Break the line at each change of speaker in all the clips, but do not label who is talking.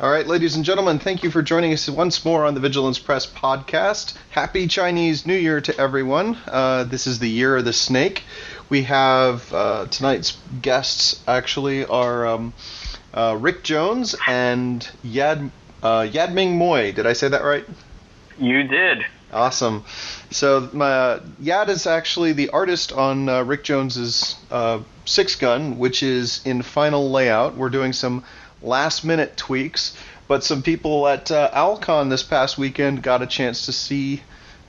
All right, ladies and gentlemen, thank you for joining us once more on the Vigilance Press podcast. Happy Chinese New Year to everyone. Uh, this is the year of the snake. We have uh, tonight's guests actually are um, uh, Rick Jones and Yad uh, Yad-Ming Mui. Did I say that right?
You did.
Awesome. So my uh, Yad is actually the artist on uh, Rick Jones's uh, SixGun, which is in final layout. We're doing some last minute tweaks, but some people at uh, OwlCon this past weekend got a chance to see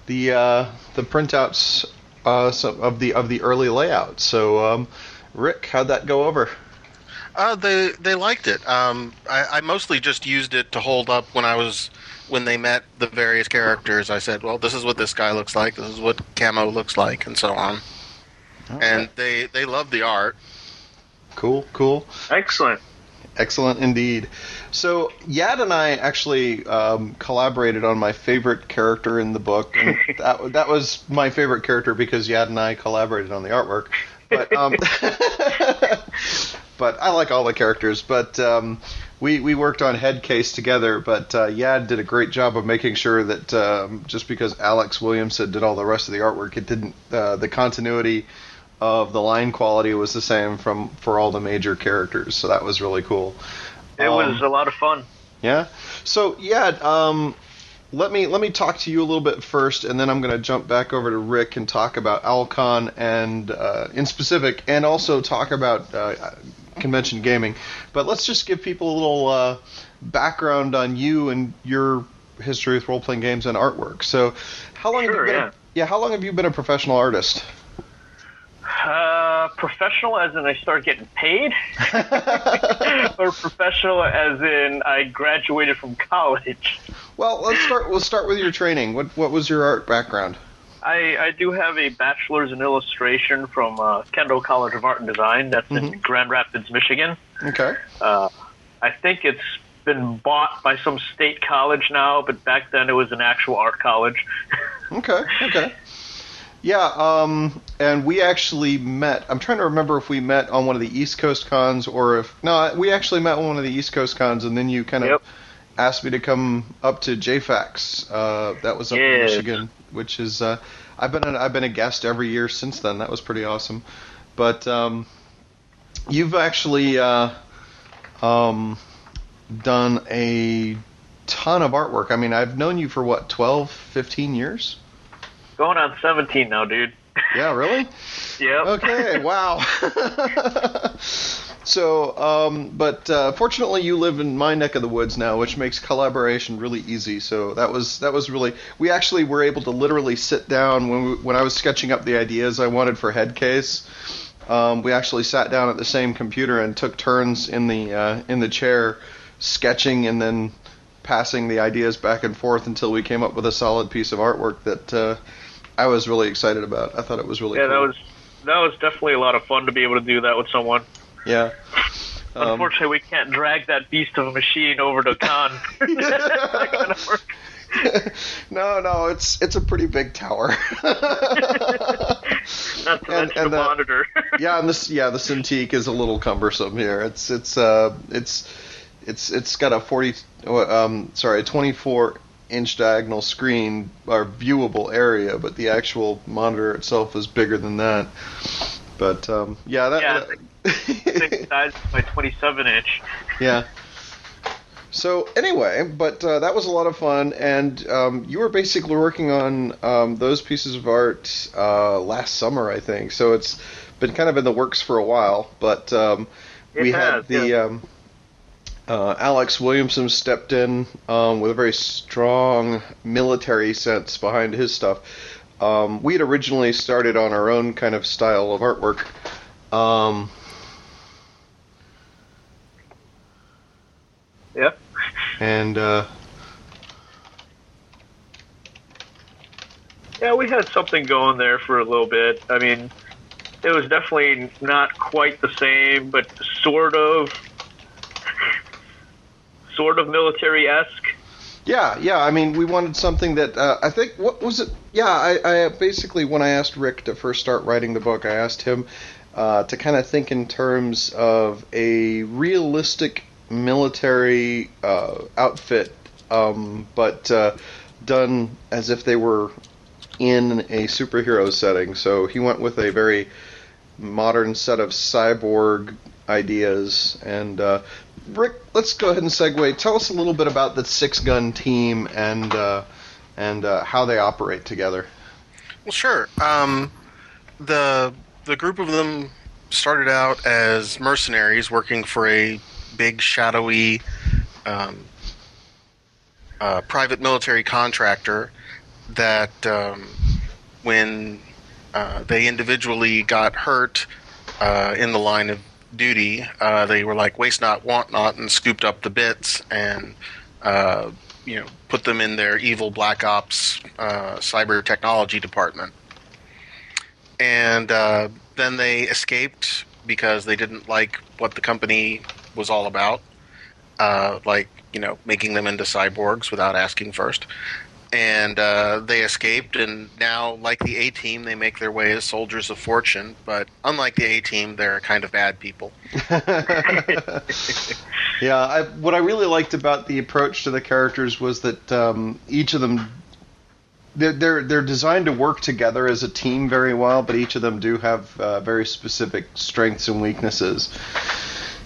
the uh, the printouts uh, some of the of the early layout. So um, Rick, how'd that go over?
Uh, they they liked it. Um, I, I mostly just used it to hold up when I was when they met the various characters. I said, "Well, this is what this guy looks like. This is what Camo looks like, and so on." And they they loved the art.
Cool, cool.
Excellent.
Excellent indeed. So Yad and I actually um, collaborated on my favorite character in the book, and that that was my favorite character because Yad and I collaborated on the artwork. But um, but I like all the characters. But um, we we worked on Headcase together. But uh, Yad did a great job of making sure that um, just because Alex Williamson did all the rest of the artwork, it didn't uh, the continuity of the line quality was the same from for all the major characters. So that was really cool.
It
Um,
was a lot of fun.
yeah. So yeah, um, let me let me talk to you a little bit first, and then I'm going to jump back over to Rick and talk about OwlCon and uh, in specific, and also talk about uh, convention gaming. But let's just give people a little uh, background on you and your history with role playing games and artwork. So, how long have you been?
yeah.
A, yeah, how long have you been a professional artist?
Uh, professional as in I started getting paid, or professional as in I graduated from college.
Well, let's start. We'll start with your training. What what was your art background?
I, I do have a bachelor's in illustration from uh, Kendall College of Art and Design. That's in Grand Rapids, Michigan.
Okay.
Uh, I think it's been bought by some state college now, but back then it was an actual art college.
Okay, okay. Yeah, um, and we actually met. I'm trying to remember if we met on one of the East Coast cons or if no, we actually met on one of the East Coast cons, and then you kind of
Yep.
asked me to come up to JFAX. Uh, that was up in Michigan, which is uh, I've been a, I've been a guest every year since then. That was pretty awesome. But um, you've actually uh, um, done a ton of artwork. I mean, I've known you for what 12, 15 years.
Going on 17 now, dude.
Yeah, really?
Yep.
Okay, wow. so, um, but uh, fortunately, you live in my neck of the woods now, which makes collaboration really easy. So that was that was really. We actually were able to literally sit down when we, when I was sketching up the ideas I wanted for Headcase. Um, we actually sat down at the same computer and took turns in the uh, in the chair, sketching and then passing the ideas back and forth until we came up with a solid piece of artwork that uh, I was really excited about. I thought it was really
Yeah,
cool.
that was that was definitely a lot of fun to be able to do that with someone.
Yeah. Um,
Unfortunately, we can't drag that beast of a machine over to con. that kind of work.
no, no, it's it's a pretty big tower.
Not to
And- and
the monitor.
yeah, and this yeah, the Cintiq is a little cumbersome here. It's it's uh it's it's it's got a 40 um sorry, a 24 inch diagonal screen or viewable area, but the actual monitor itself is bigger than that. But um yeah, that,
Yeah,
that-
Six size by 27 inch.
Yeah. So anyway, but uh, that was a lot of fun, and um, you were basically working on um, those pieces of art uh, last summer, I think. So it's been kind of in the works for a while. But um, we had the
yeah.
Uh, Alex Williamson stepped in um, with a very strong military sense behind his stuff. Um, we had originally started on our own kind of style of artwork. Um,
Yep.
and uh,
Yeah, we had something going there for a little bit. I mean, it was definitely not quite the same, but sort of, sort of military esque.
Yeah, yeah. I mean, we wanted something that uh, I think. What was it? Yeah, I, I basically when I asked Rick to first start writing the book, I asked him uh, to kind of think in terms of a realistic military uh, outfit, um, but uh, done as if they were in a superhero setting. So he went with a very modern set of cyborg ideas. And uh, Rick, let's go ahead and segue. Tell us a little bit about the SixGun team and uh, and uh, how they operate together.
Well, sure. Um, the the group of them started out as mercenaries working for a big shadowy um, uh, private military contractor that um, when uh, they individually got hurt uh, in the line of duty, uh, they were like waste not, want not, and scooped up the bits and uh, you know put them in their evil black ops uh, cyber technology department. And uh, then they escaped because they didn't like what the company was all about, like you know making them into cyborgs without asking first and uh, they escaped. And now, like the A Team, they make their way as soldiers of fortune. But unlike the A Team, they're kind of bad people.
yeah, I, what I really liked about the approach to the characters was that um, each of them. They're, they're they're designed to work together as a team very well, but each of them do have uh, very specific strengths and weaknesses.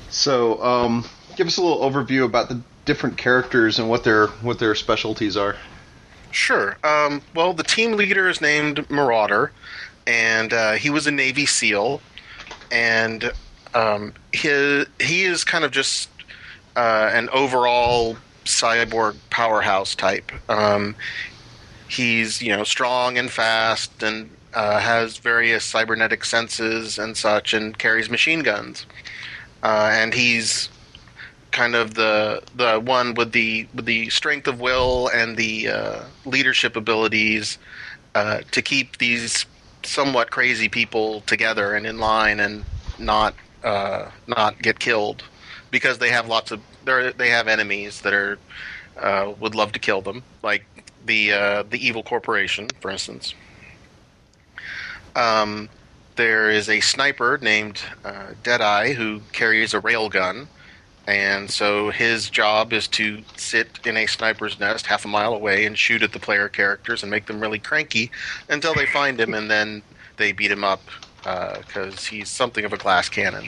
So, um, give us a little overview about the different characters and what their what their specialties are.
Sure. Um, well, the team leader is named Marauder, and uh, he was a Navy SEAL, and um, he he is kind of just uh, an overall cyborg powerhouse type. Um, he's you know strong and fast, and uh, has various cybernetic senses and such, and carries machine guns. Uh, and he's kind of the the one with the with the strength of will and the uh, leadership abilities uh, to keep these somewhat crazy people together and in line and not uh, not get killed. Because they have lots of they have enemies that are uh, would love to kill them. Like the uh, the evil corporation for instance. Um, there is a sniper named uh, Deadeye who carries a railgun and so his job is to sit in a sniper's nest half a mile away and shoot at the player characters and make them really cranky until they find him and then they beat him up because uh, he's something of a glass cannon.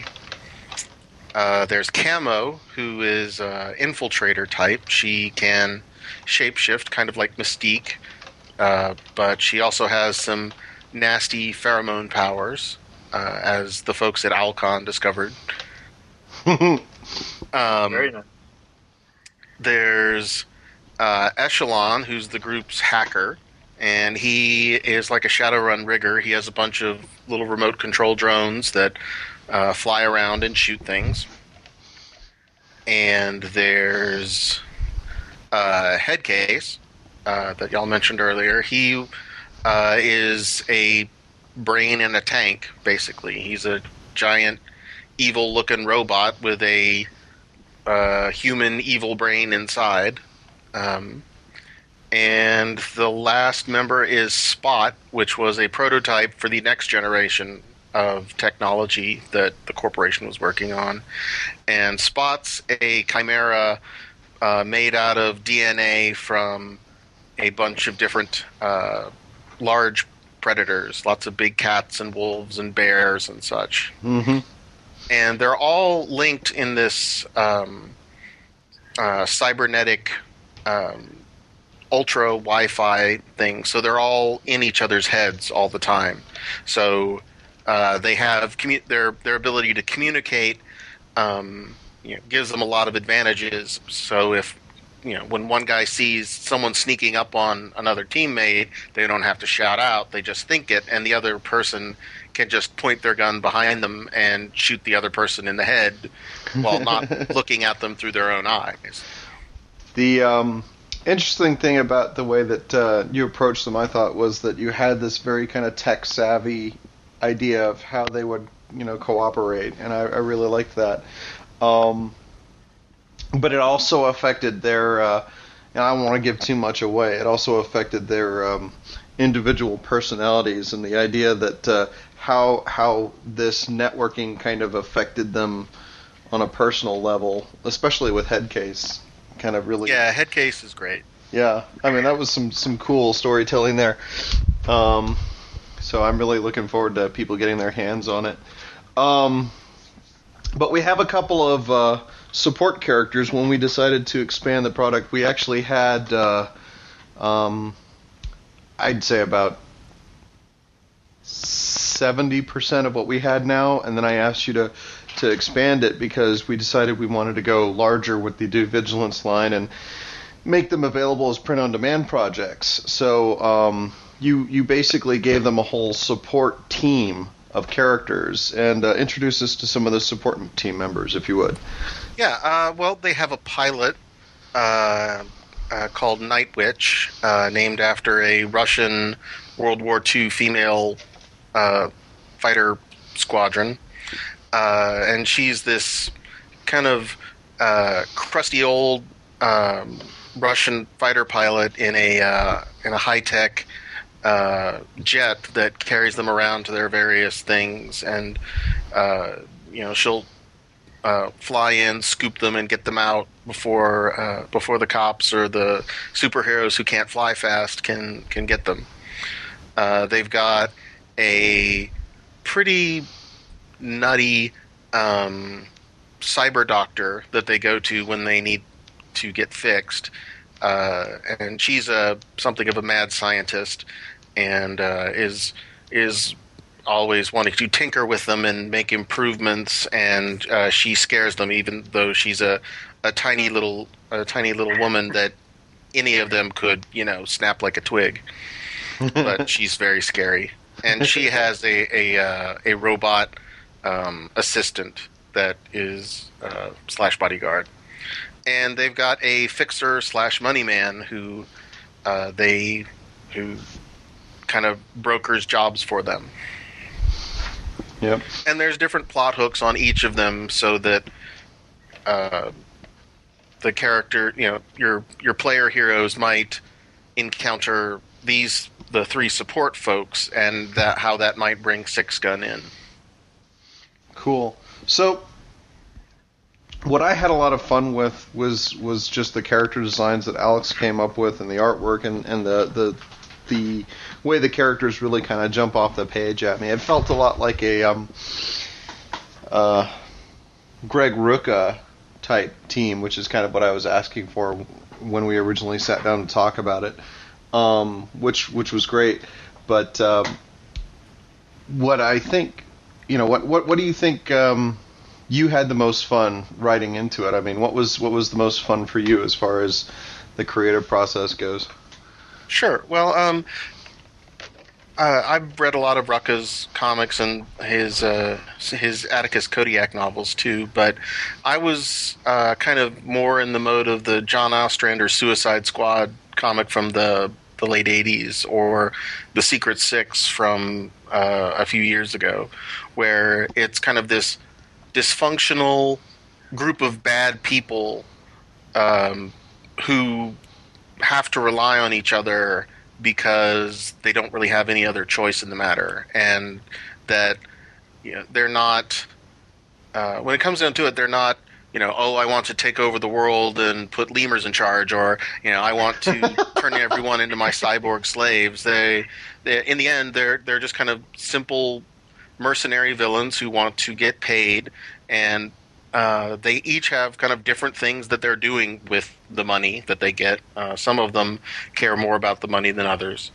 Uh, there's Camo, who is uh, infiltrator type. She can shapeshift, kind of like Mystique, uh, but she also has some nasty pheromone powers, uh, as the folks at OwlCon discovered. Um, Very nice. There's uh, Echelon, who's the group's hacker, and he is like a Shadowrun rigger. He has a bunch of little remote control drones that uh, fly around and shoot things. And there's uh, Headcase uh, that y'all mentioned earlier. He uh, is a brain in a tank, basically. He's a giant, evil-looking robot with a uh, human evil brain inside. Um, and the last member is Spot, which was a prototype for the next generation of technology that the corporation was working on. And Spot's a chimera uh, made out of DNA from a bunch of different uh, large predators, lots of big cats and wolves and bears and such.
Mm-hmm
and they're all linked in this um, uh, cybernetic um, ultra Wi-Fi thing. So they're all in each other's heads all the time. So uh, they have commu- their their ability to communicate um, you know, gives them a lot of advantages. So if you know when one guy sees someone sneaking up on another teammate, they don't have to shout out; they just think it, and the other person can just point their gun behind them and shoot the other person in the head while not looking at them through their own eyes.
The um, interesting thing about the way that uh, you approached them, I thought, was that you had this very kind of tech savvy idea of how they would, you know, cooperate, and I, I really liked that. Um, but it also affected their, uh, and I don't want to give too much away. It also affected their um, individual personalities and the idea that uh, how how this networking kind of affected them on a personal level, especially with Headcase. Kind of really.
Yeah, Headcase is great.
Yeah, I mean that was some some cool storytelling there. Um, so I'm really looking forward to people getting their hands on it. Um, but we have a couple of uh, support characters. When we decided to expand the product, we actually had, uh, um, I'd say about seventy percent of what we had now, and then I asked you to to expand it because we decided we wanted to go larger with the due vigilance line and make them available as print on demand projects. So um, you you basically gave them a whole support team of characters and uh, introduce us to some of the support team members, if you would.
Yeah, uh, well, they have a pilot uh, uh called Night Witch, uh, named after a Russian World War II female uh, fighter squadron, and she's this kind of crusty old um, Russian fighter pilot in a in a high tech uh, jet that carries them around to their various things, and uh, you know she'll uh, fly in, scoop them, and get them out before uh, before the cops or the superheroes who can't fly fast can can get them. Uh, they've got a pretty nutty um, cyber doctor that they go to when they need to get fixed. Uh, and she's a something of a mad scientist, and uh, is is always wanting to tinker with them and make improvements. And uh, she scares them, even though she's a, a tiny little a tiny little woman that any of them could you know snap like a twig. but she's very scary, and she has a a uh, a robot um, assistant that is uh, slash bodyguard, and they've got a fixer slash money man who uh, they who kind of brokers jobs for them.
Yep.
And there's different plot hooks on each of them so that uh, the character, you know, your your player heroes might encounter these the three support folks and that how that might bring SixGun in.
Cool. So what I had a lot of fun with was was just the character designs that Alex came up with and the artwork and, and the, the the way the characters really kind of jump off the page at me. It felt a lot like a um, uh, Greg Rucka type team, which is kind of what I was asking for when we originally sat down to talk about it, um, which which was great. But um, what I think, you know, what what what do you think? Um, you had the most fun writing into it. I mean, what was what was the most fun for you as far as the creative process goes?
Sure. Well, um, uh, I've read a lot of Rucka's comics and his uh, his Atticus Kodiak novels too, but I was uh, kind of more in the mode of the John Ostrander Suicide Squad comic from the the late '80s, or the Secret Six from uh, a few years ago, where it's kind of this dysfunctional group of bad people um, who have to rely on each other because they don't really have any other choice in the matter, and that you know, they're not. Uh, when it comes down to it, they're not. You know, oh, I want to take over the world and put lemurs in charge, or you know, I want to turn everyone into my cyborg slaves. They, they, in the end, they're they're just kind of simple mercenary villains who want to get paid and uh, they each have kind of different things that they're doing with the money that they get. Uh, some of them care more about the money than others,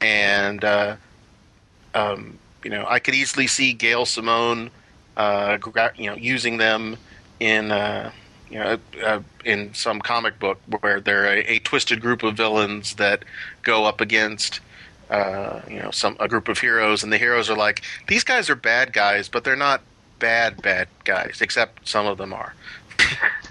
and uh, um, you know I could easily see Gail Simone, uh, you know, using them in uh, you know in some comic book where they're a, a, twisted group of villains that go up against. you know, some a group of heroes, and the heroes are like, these guys are bad guys, but they're not bad, bad guys, except some of them are.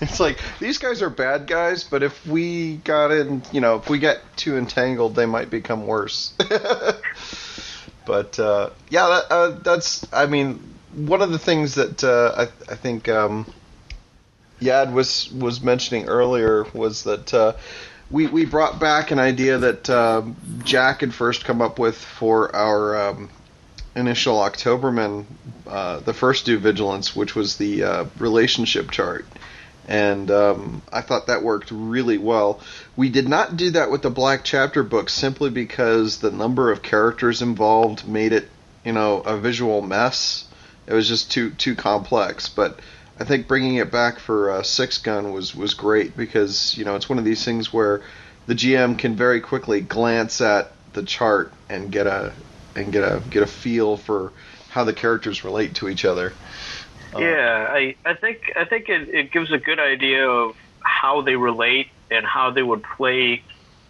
it's like these guys are bad guys, but if we got in, you know, if we get too entangled, they might become worse. but uh, yeah, that, uh, that's. I mean, one of the things that uh, I, I think um, Yad was was mentioning earlier was that. Uh, we, we brought back an idea that um, Jack had first come up with for our um, initial Octoberman, uh, the first due vigilance, which was the uh, relationship chart, and um, I thought that worked really well. We did not do that with the Black Chapter book simply because the number of characters involved made it, you know, a visual mess. It was just too too complex, but. I think bringing it back for uh, SixGun was was great because you know it's one of these things where the GM can very quickly glance at the chart and get a and get a get a feel for how the characters relate to each other.
Uh, yeah, I I think I think it, it gives a good idea of how they relate and how they would play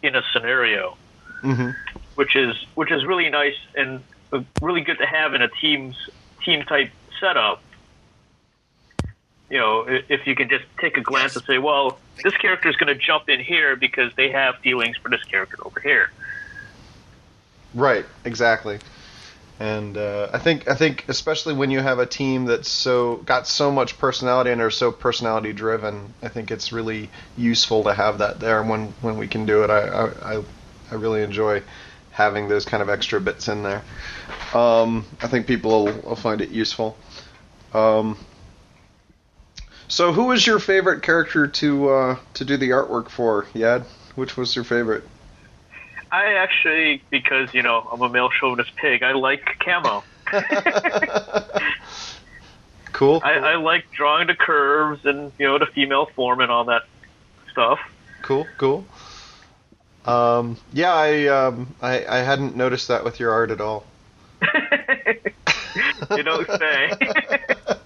in a scenario,
mm-hmm.
which is which is really nice and really good to have in a team's team type setup you know, if you can just take a glance and say, well, this character is going to jump in here because they have feelings for this character over here.
Right, exactly. And uh, I think I think especially when you have a team that's so got so much personality and are so personality driven, I think it's really useful to have that there. When when we can do it, I I, I really enjoy having those kind of extra bits in there. Um, I think people will, will find it useful. Um, so, who was your favorite character to uh, to do the artwork for, Yad? Which was your favorite?
I actually, because you know I'm a male chauvinist pig, I like camo.
cool.
I, I, like drawing the curves and you know the female form and all that stuff.
Cool, cool. Um, yeah, I, um, I I hadn't noticed that with your art at all.
you don't say.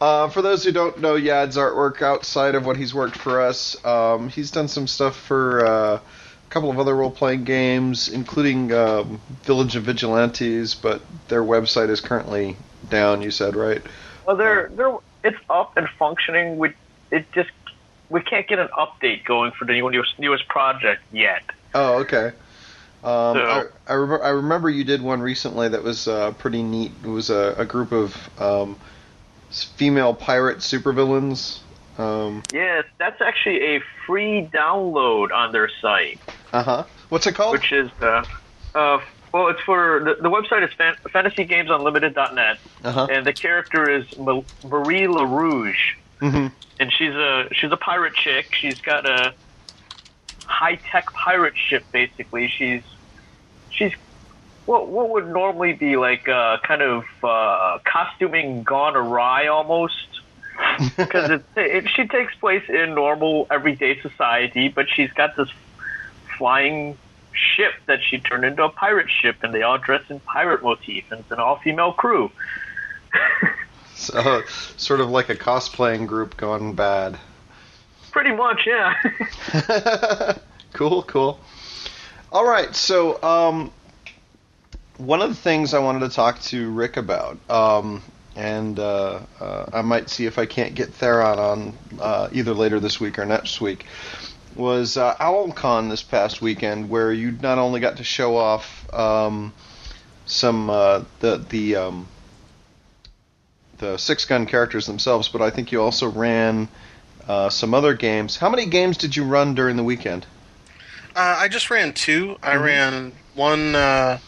Uh, for those who don't know Yad's artwork outside of what he's worked for us, um, he's done some stuff for uh, a couple of other role playing games, including um, Villains and Vigilantes, but their website is currently down. You said right?
Well, they're they're it's up and functioning. We it just we can't get an update going for the newest newest project yet.
Oh, okay. Um, so, I, I, re- I, remember you did one recently that was uh, pretty neat. It was a, a group of um, female pirate supervillains. Um,
yes, that's actually a free download on their site.
Uh huh. What's it called?
Which is uh, uh well, it's for the, the website is fan, fantasygamesunlimited.net,
uh-huh.
and the character is Marie LaRouge,
mm-hmm.
And she's a she's a pirate chick. She's got a high tech pirate ship. Basically, she's she's what what would normally be like uh, kind of uh, costuming gone awry almost because it, it she takes place in normal everyday society, but she's got this flying ship that she turned into a pirate ship, and they all dress in pirate motif, and it's an all female crew.
so, sort of like a cosplaying group gone bad.
Pretty much, yeah.
cool, cool. All right, so um, one of the things I wanted to talk to Rick about, um, and uh, uh, I might see if I can't get Theron on uh, either later this week or next week, was uh, OwlCon this past weekend, where you not only got to show off um, some uh, the the um, the SixGun characters themselves, but I think you also ran uh, some other games. How many games did you run during the weekend?
Uh, I just ran two. I mm-hmm. ran one uh,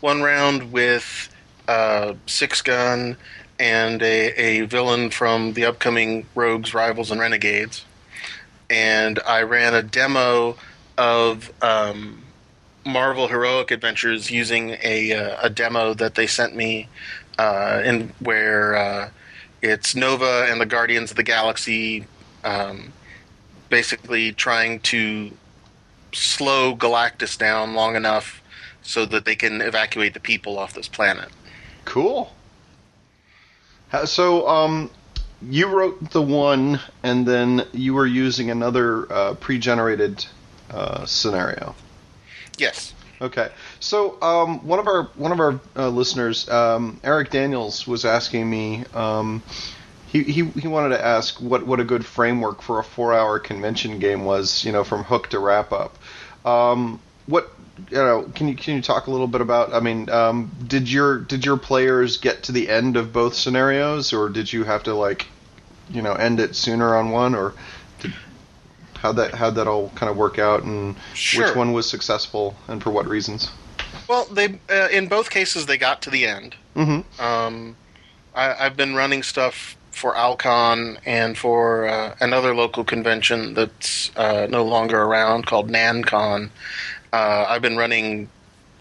one round with uh, SixGun and a, a villain from the upcoming Rogues, Rivals, and Renegades. And I ran a demo of um, Marvel Heroic Adventures using a, uh, a demo that they sent me uh, in where uh, it's Nova and the Guardians of the Galaxy um, basically trying to slow Galactus down long enough so that they can evacuate the people off this planet.
Cool. So, um, you wrote the one, and then you were using another uh, pre-generated uh, scenario.
Yes.
Okay. So, um, one of our one of our uh, listeners, um, Eric Daniels, was asking me. Um, he, he, he wanted to ask what, what a good framework for a four hour convention game was, you know, from hook to wrap up. Um, what you know, can you can you talk a little bit about? I mean, um, did your did your players get to the end of both scenarios, or did you have to like, you know, end it sooner on one, or did, how that how that all kind of work out, and
sure.
which one was successful, and for what reasons?
Well, they uh, in both cases they got to the end.
Mm-hmm.
Um, I, I've been running stuff for OwlCon and for uh, another local convention that's uh, no longer around called NanCon. Uh, I've been running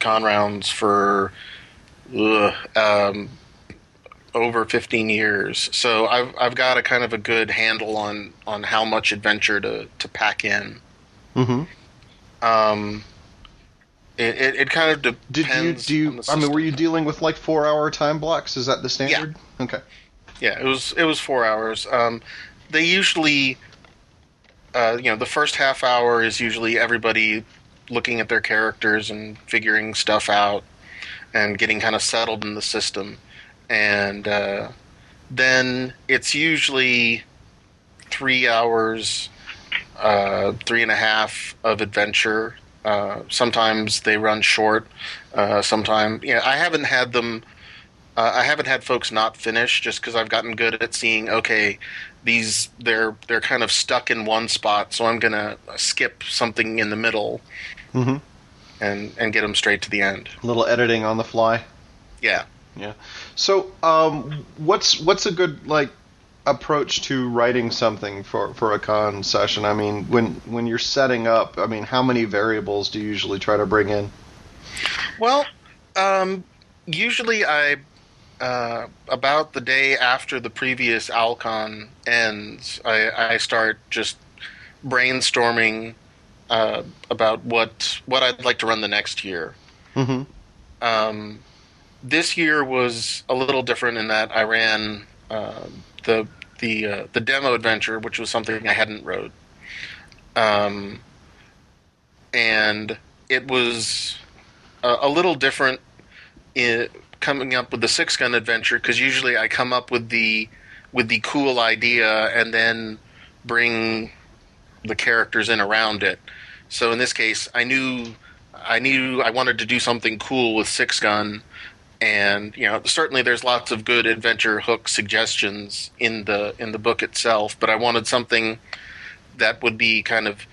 con rounds for ugh, um, over 15 years, so I've I've got a kind of a good handle on on how much adventure to to pack in.
Mm-hmm.
Um, it, it, it kind of
Did you
depends.
do?
on
You,
the
I mean, were you dealing with like four-hour time blocks? Is that the standard? Yeah. Okay.
Yeah, it was it was four hours. Um, they usually, uh, you know, the first half hour is usually everybody looking at their characters and figuring stuff out and getting kind of settled in the system, and uh, then it's usually three hours, uh, three and a half of adventure. Uh, sometimes they run short. Uh, sometimes, yeah, I haven't had them. Uh, I haven't had folks not finish just because I've gotten good at seeing. Okay, these they're they're kind of stuck in one spot, so I'm gonna skip something in the middle
Mm-hmm.
and and get them straight to the end.
A little editing on the fly.
Yeah. Yeah.
So, um, what's what's a good like approach to writing something for for a con session? I mean, when when you're setting up, I mean, how many variables do you usually try to bring in?
Well, um, usually I uh, about the day after the previous OwlCon ends, I, I start just brainstorming uh, about what what I'd like to run the next year.
Mm-hmm.
Um, this year was a little different in that I ran uh, the the uh, the demo adventure, which was something I hadn't wrote, um, and it was a, a little different in coming up with the SixGun adventure because usually I come up with the with the cool idea and then bring the characters in around it. So in this case, I knew I knew I wanted to do something cool with SixGun, and you know certainly there's lots of good adventure hook suggestions in the in the book itself, but I wanted something that would be kind of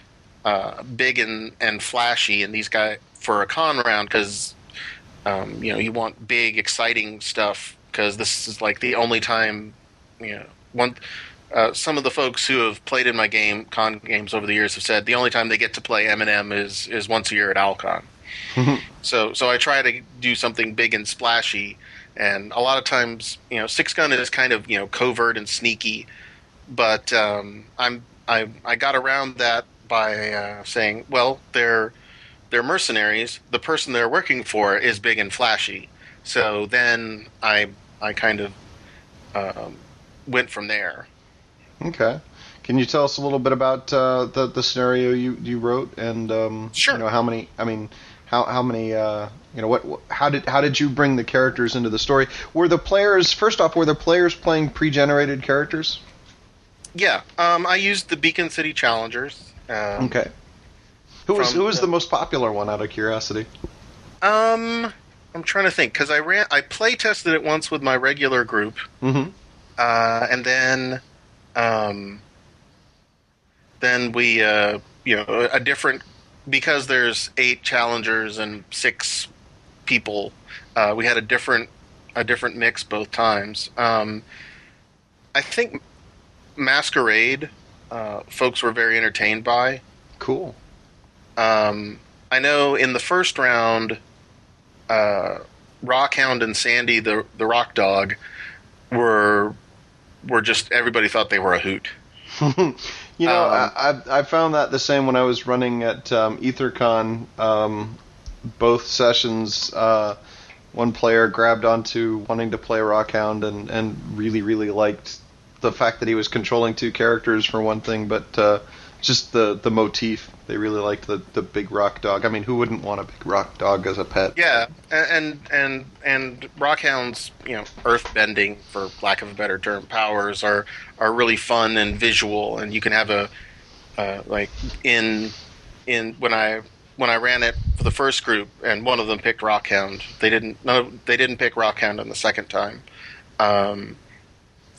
uh, big and and flashy, and these guys for a con round because um, you know you want big exciting stuff because this is like the only time you know one uh, some of the folks who have played in my game con games over the years have said the only time they get to play M&M is is once a year at OwlCon. so so I try to do something big and splashy, and a lot of times you know SixGun is kind of you know covert and sneaky, but um, I'm I I got around that by uh, saying well they're they're mercenaries. The person they're working for is big and flashy. So then I I kind of um, went from there.
Okay. Can you tell us a little bit about uh, the the scenario you, you wrote and um,
Sure.
you know how many? I mean, how how many? Uh, you know what? How did how did you bring the characters into the story? Were the players first off? Were the players playing pre-generated characters?
Yeah, um, I used the Beacon City Challengers. Um,
Okay. Who was who was
the-
the most popular one? Out of curiosity.
Um, I'm trying to think because I ran I play tested it once with my regular group,
Mm-hmm.
uh, and then um, then we uh, you know a different because there's eight challengers and six people. Uh, we had a different a different mix both times. Um, I think Masquerade uh, folks were very entertained by.
Cool.
Um, I know in the first round, uh, Rockhound and Sandy, the the Rock Dog, were were just everybody thought they were a hoot.
You know,
Um,
I, I I found that the same when I was running at um, EtherCon. Um, both sessions, uh, one player grabbed onto wanting to play Rockhound and, and really really liked the fact that he was controlling two characters for one thing, but uh, just the the motif. They really liked the the big rock dog. I mean, who wouldn't want a big rock dog as a pet?
Yeah, and and and Rockhound's you know earth bending, for lack of a better term, powers are are really fun and visual, and you can have a uh, like in in when I when I ran it for the first group, and one of them picked Rockhound. They didn't no, they didn't pick Rockhound on the second time. Um,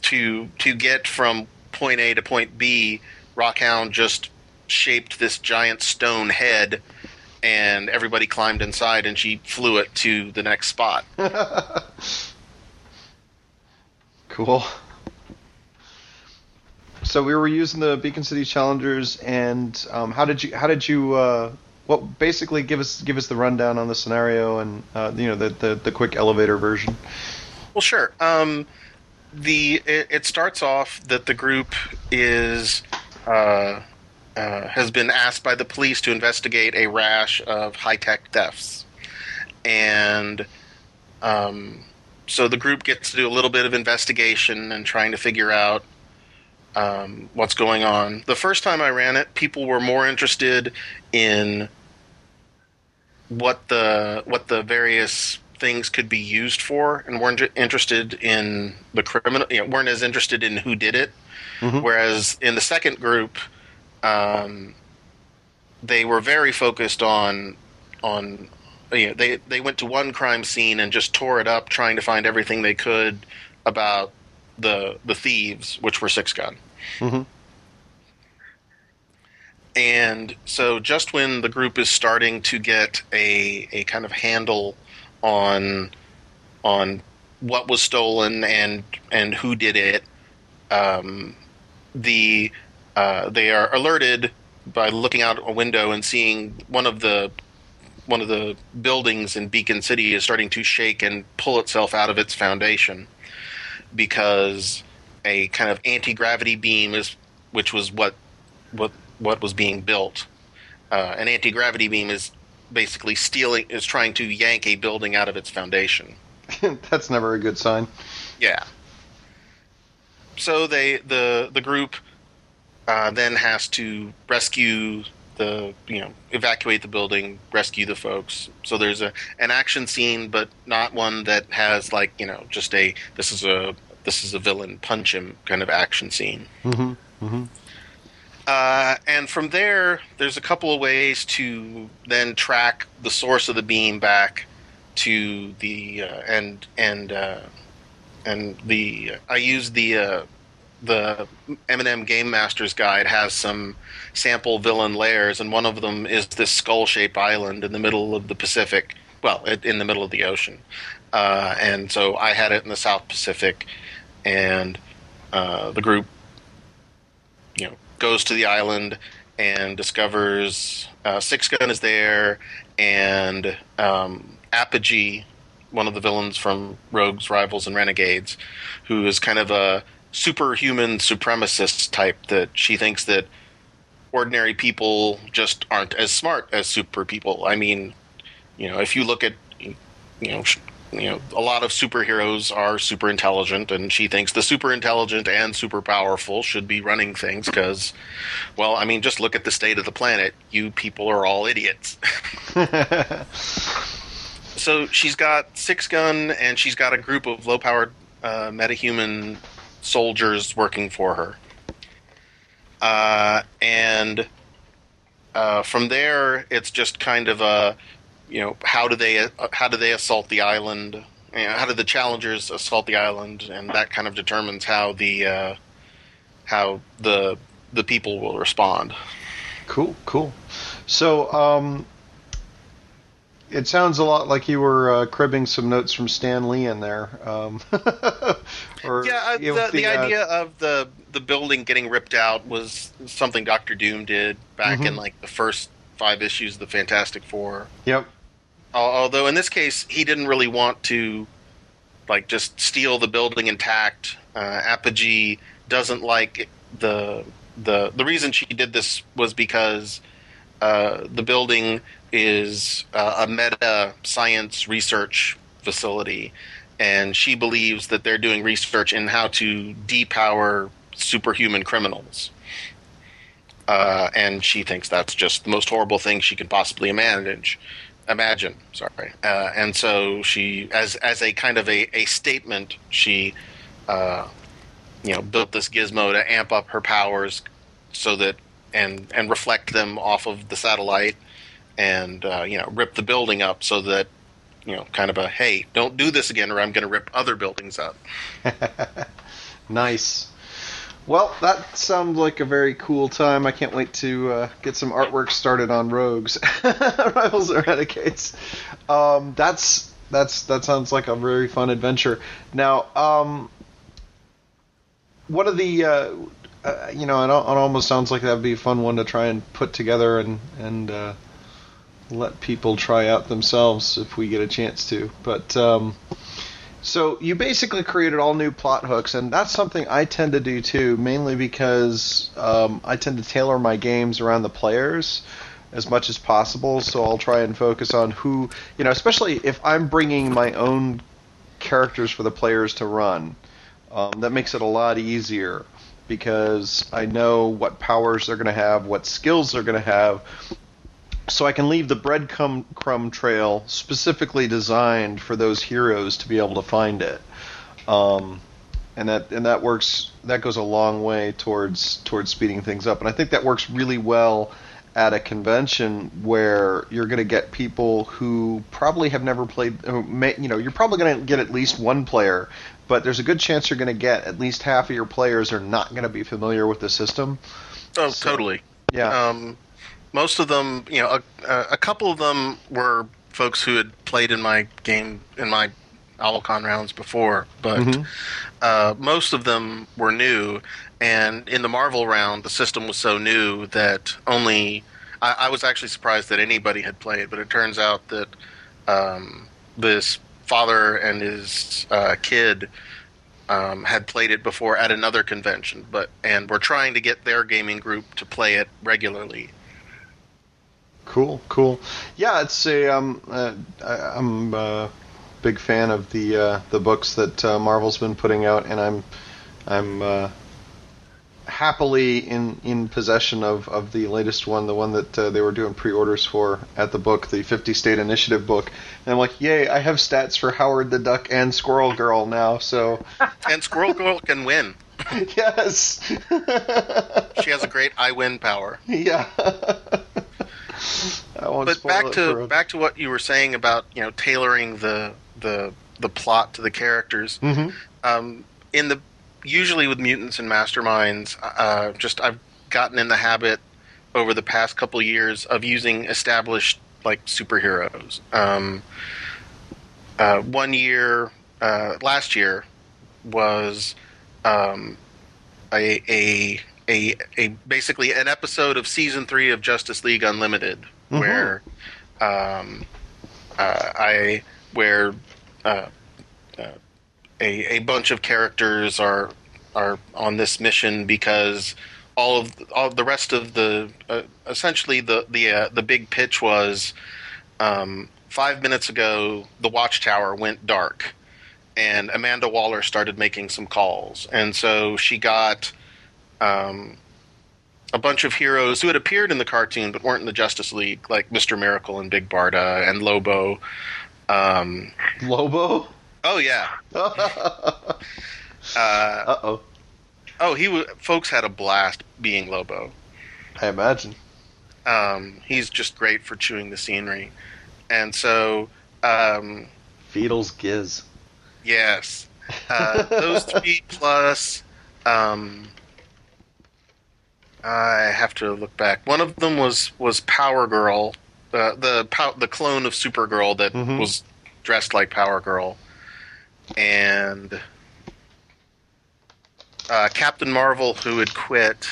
to to get from point A to point B, Rockhound just shaped this giant stone head and everybody climbed inside, and she flew it to the next spot.
cool. So we were using the Beacon City Challengers, and um, how did you how did you uh, what basically give us give us the rundown on the scenario and uh, you know the, the the quick elevator version.
Well, sure. Um, the it, it, starts off that the group is uh, uh, has been asked by the police to investigate a rash of high tech thefts, and um, so the group gets to do a little bit of investigation and trying to figure out um, what's going on. The first time I ran it, people were more interested in what the what the various things could be used for, and weren't interested in the criminal. You know, weren't as interested in who did it. Mm-hmm. Whereas in the second group, um, they were very focused on on you know, they they went to one crime scene and just tore it up, trying to find everything they could about the the thieves, which were SixGun. Mm-hmm. And so, just when the group is starting to get a a kind of handle on on what was stolen and and who did it, um, the uh, they are alerted by looking out a window and seeing one of the one of the buildings in Beacon City is starting to shake and pull itself out of its foundation because a kind of anti gravity beam is, which was what what what was being built. Uh, an anti gravity beam is basically stealing is trying to yank a building out of its foundation.
That's never a good sign.
Yeah. So they the the group uh, then has to rescue the you know evacuate the building, rescue the folks. So there's a an action scene, but not one that has like you know just a this is a this is a villain punch him kind of action scene. Mm-hmm. Mm-hmm. Uh, and from there, there's a couple of ways to then track the source of the beam back to the uh, and and uh, and the I use the uh, the M&M Game Master's Guide has some sample villain layers, and one of them is this skull-shaped island in the middle of the Pacific. Well, in the middle of the ocean, uh, and so I had it in the South Pacific, and uh, the group, you know, goes to the island and discovers uh, SixGun is there, and um, Apogee, one of the villains from Rogues, Rivals, and Renegades, who is kind of a superhuman supremacist type that she thinks that ordinary people just aren't as smart as super people. I mean, you know, if you look at you know you know a lot of superheroes are super intelligent and she thinks the super intelligent and super powerful should be running things because well i mean just look at the state of the planet you people are all idiots so she's got SixGun and she's got a group of low powered uh, metahuman soldiers working for her uh, and uh, from there it's just kind of a you know how do they how do they assault the island? You know, how do the challengers assault the island? And that kind of determines how the uh, how the the people will respond.
Cool, cool. So, um, it sounds a lot like you were uh, cribbing some notes from Stan Lee in there. Um,
or, yeah, uh, the, the, the uh, idea of the the building getting ripped out was something Doctor Doom did back mm-hmm. in like the first five issues of the Fantastic Four.
Yep.
Although in this case, he didn't really want to like just steal the building intact. Uh, Apogee doesn't like the the the reason she did this was because uh, the building is uh, a meta science research facility, and she believes that they're doing research in how to depower superhuman criminals. Uh, and she thinks that's just the most horrible thing she can possibly manage imagine sorry uh, and so she as as a kind of a, a statement she uh, you know built this gizmo to amp up her powers so that and and reflect them off of the satellite and uh, you know rip the building up so that you know kind of a hey don't do this again or i'm going to rip other buildings up
nice Well, that sounds like a very cool time. I can't wait to uh, get some artwork started on Rogues, Rivals Renegades. Um, that's that's that sounds like a very fun adventure. Now, um, one of the uh, uh, you know, it, it, almost sounds like that'd be a fun one to try and put together and and uh, let people try out themselves if we get a chance to. But um, so you basically created all new plot hooks, and that's something I tend to do too, mainly because um, I tend to tailor my games around the players as much as possible. So I'll try and focus on who, you know, especially if I'm bringing my own characters for the players to run. Um, that makes it a lot easier because I know what powers they're going to have, what skills they're going to have, so I can leave the breadcrumb trail specifically designed for those heroes to be able to find it. Um, and that and that works. That goes a long way towards towards speeding things up. And I think that works really well at a convention where you're going to get people who probably have never played. May, you know, you're probably going to get at least one player, but there's a good chance you're going to get at least half of your players are not going to be familiar with the system.
Oh, so, totally.
Yeah.
Um, most of them, you know, a, a couple of them were folks who had played in my game in my OwlCon rounds before, but mm-hmm. uh, most of them were new. And in the Marvel round, the system was so new that only I, I was actually surprised that anybody had played. But it turns out that um, this father and his uh, kid um, had played it before at another convention, but and were trying to get their gaming group to play it regularly.
Cool, cool. Yeah, it's a um, uh, I, am a big fan of the uh, the books that uh, Marvel's been putting out, and I'm I'm uh, happily in in possession of, of the latest one, the one that uh, they were doing pre-orders for at the book, the 50 State Initiative book. And I'm like, yay! I have stats for Howard the Duck and Squirrel Girl now. So
and Squirrel Girl can win.
yes.
she has a great I win power.
Yeah
but back to back to what you were saying about you know tailoring the the the plot to the characters.
Mm-hmm.
Um, in the usually with mutants and masterminds, uh, just I've gotten in the habit over the past couple years of using established like superheroes. Um, uh, one year, uh, last year, was um, a, a a a basically an episode of season three of Justice League Unlimited, mm-hmm. where um, uh, I where uh, uh, a a bunch of characters are are on this mission because all of all the rest of the uh, essentially the the uh, the big pitch was um, five minutes ago the watchtower went dark and Amanda Waller started making some calls and so she got um, a bunch of heroes who had appeared in the cartoon but weren't in the Justice League, like Mister Miracle and Big Barda and Lobo. Um,
Lobo?
Oh yeah.
uh oh.
Oh, he was. Folks had a blast being Lobo.
I imagine.
Um, he's just great for chewing the scenery, and so. Um,
Beatles Giz.
Yes, uh, those three plus. Um, I have to look back. One of them was was Power Girl, uh, the pow- the clone of Supergirl that mm-hmm. was dressed like Power Girl, and uh, Captain Marvel who had quit,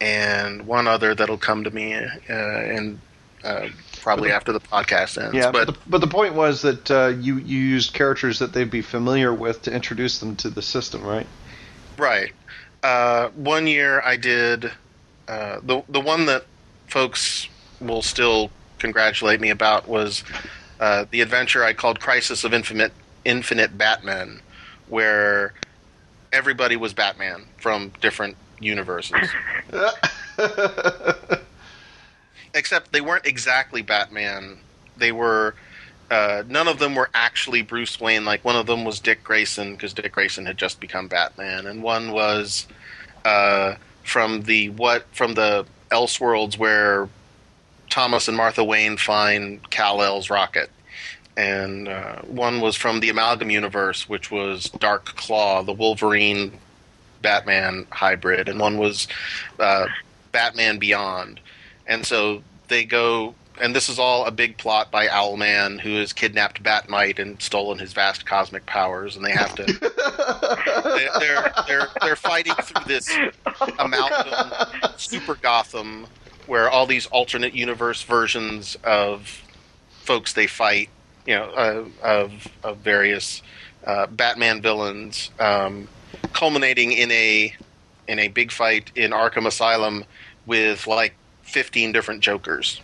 and one other that'll come to me uh, and uh, probably after the podcast ends.
Yeah, but but the, but the point was that uh, you you used characters that they'd be familiar with to introduce them to the system, right?
Right. Uh, one year I did uh, the the one that folks will still congratulate me about was uh, the adventure I called Crisis of Infinite Infinite Batman, where everybody was Batman from different universes. Except they weren't exactly Batman. They were. Uh, none of them were actually Bruce Wayne. Like one of them was Dick Grayson because Dick Grayson had just become Batman, and one was uh, from the what from the Elseworlds where Thomas and Martha Wayne find Kal El's rocket, and uh, one was from the Amalgam universe, which was Dark Claw, the Wolverine Batman hybrid, and one was uh, Batman Beyond. And so they go, and this is all a big plot by Owlman, who has kidnapped Batmite and stolen his vast cosmic powers, and they have to. they, they're they're they're fighting through this amalgam super Gotham, where all these alternate universe versions of folks they fight, you know, uh, of of various uh, Batman villains, um, culminating in a in a big fight in Arkham Asylum with like fifteen different Jokers.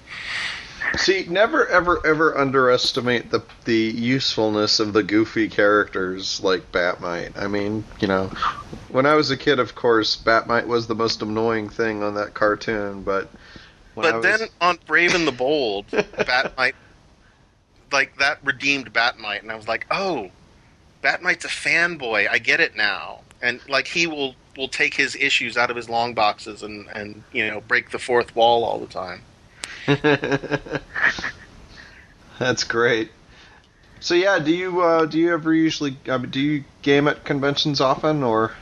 See, never ever ever underestimate the the usefulness of the goofy characters like Batmite. I mean, you know, when I was a kid, of course, Batmite was the most annoying thing on that cartoon, but
But
was-
then on Brave and the Bold, Batmite, like that redeemed Batmite, and I was like, oh, Batmite's a fanboy. I get it now, and like he will will take his issues out of his long boxes and and you know break the fourth wall all the time.
That's great. So yeah, do you uh, do you ever usually I mean, do you game at conventions often or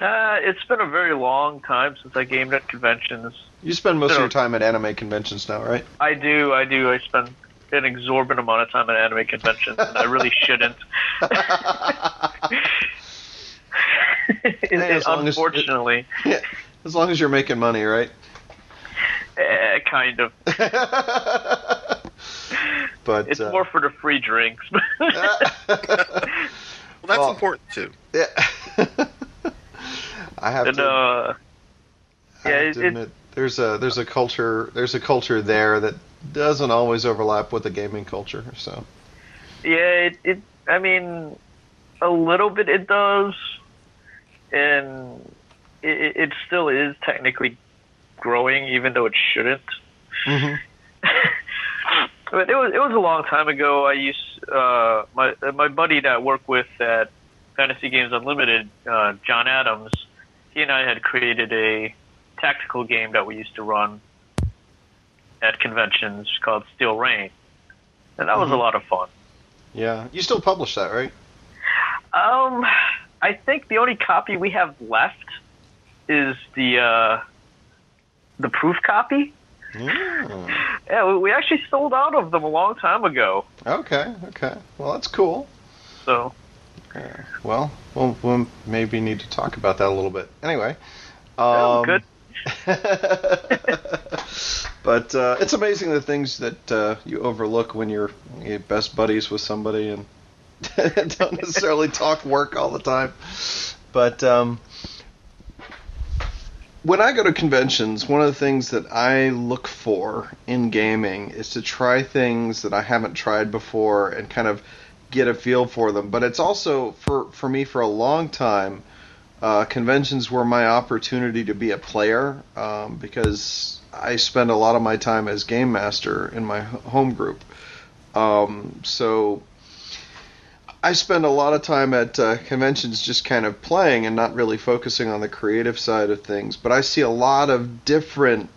Uh, it's been a very long time since I gamed at conventions.
you spend most of your time at anime conventions now, right?
I do, I do. I spend an exorbitant amount of time at anime conventions, and I really shouldn't. It-
Hey, as
it-
long as-
unfortunately,
Yeah, as long as you're making money, right?
Eh, kind of.
but
It's
uh,
more for the free drinks.
Well, that's
Well-
important too.
yeah. I have
and
to,
uh,
I
yeah,
have
it-
to
it-
admit, there's a there's a culture there's a culture there that doesn't always overlap with the gaming culture. So
yeah, it, it. I mean, a little bit it does, and it, it- it still is technically growing, even though it shouldn't.
mm-hmm.
But it was it was a long time ago. I used uh, my my buddy that I work with at Fantasy Games Unlimited, uh, John Adams. He and I had created a tactical game that we used to run at conventions called Steel Rain, and that was a
Mhm.
lot of fun.
yeah, you still publish that, right?
Um, I think the only copy we have left is the uh, the proof copy.
Mm.
Yeah, we, actually sold out of them a long time ago.
Okay, okay. Well, that's cool.
So
Yeah. Well, we'll, we'll maybe need to talk about that a little bit. Anyway. Um,
good.
but uh, it's amazing the things that uh, you overlook when you're, you're best buddies with somebody and don't necessarily talk work all the time. But um, when I go to conventions, one of the things that I look for in gaming is to try things that I haven't tried before and kind of get a feel for them. But it's also for for me for a long time. Uh, conventions were my opportunity to be a player um, because I spend a lot of my time as game master in my home group. Um, so I spend a lot of time at uh, conventions just kind of playing and not really focusing on the creative side of things. But I see a lot of different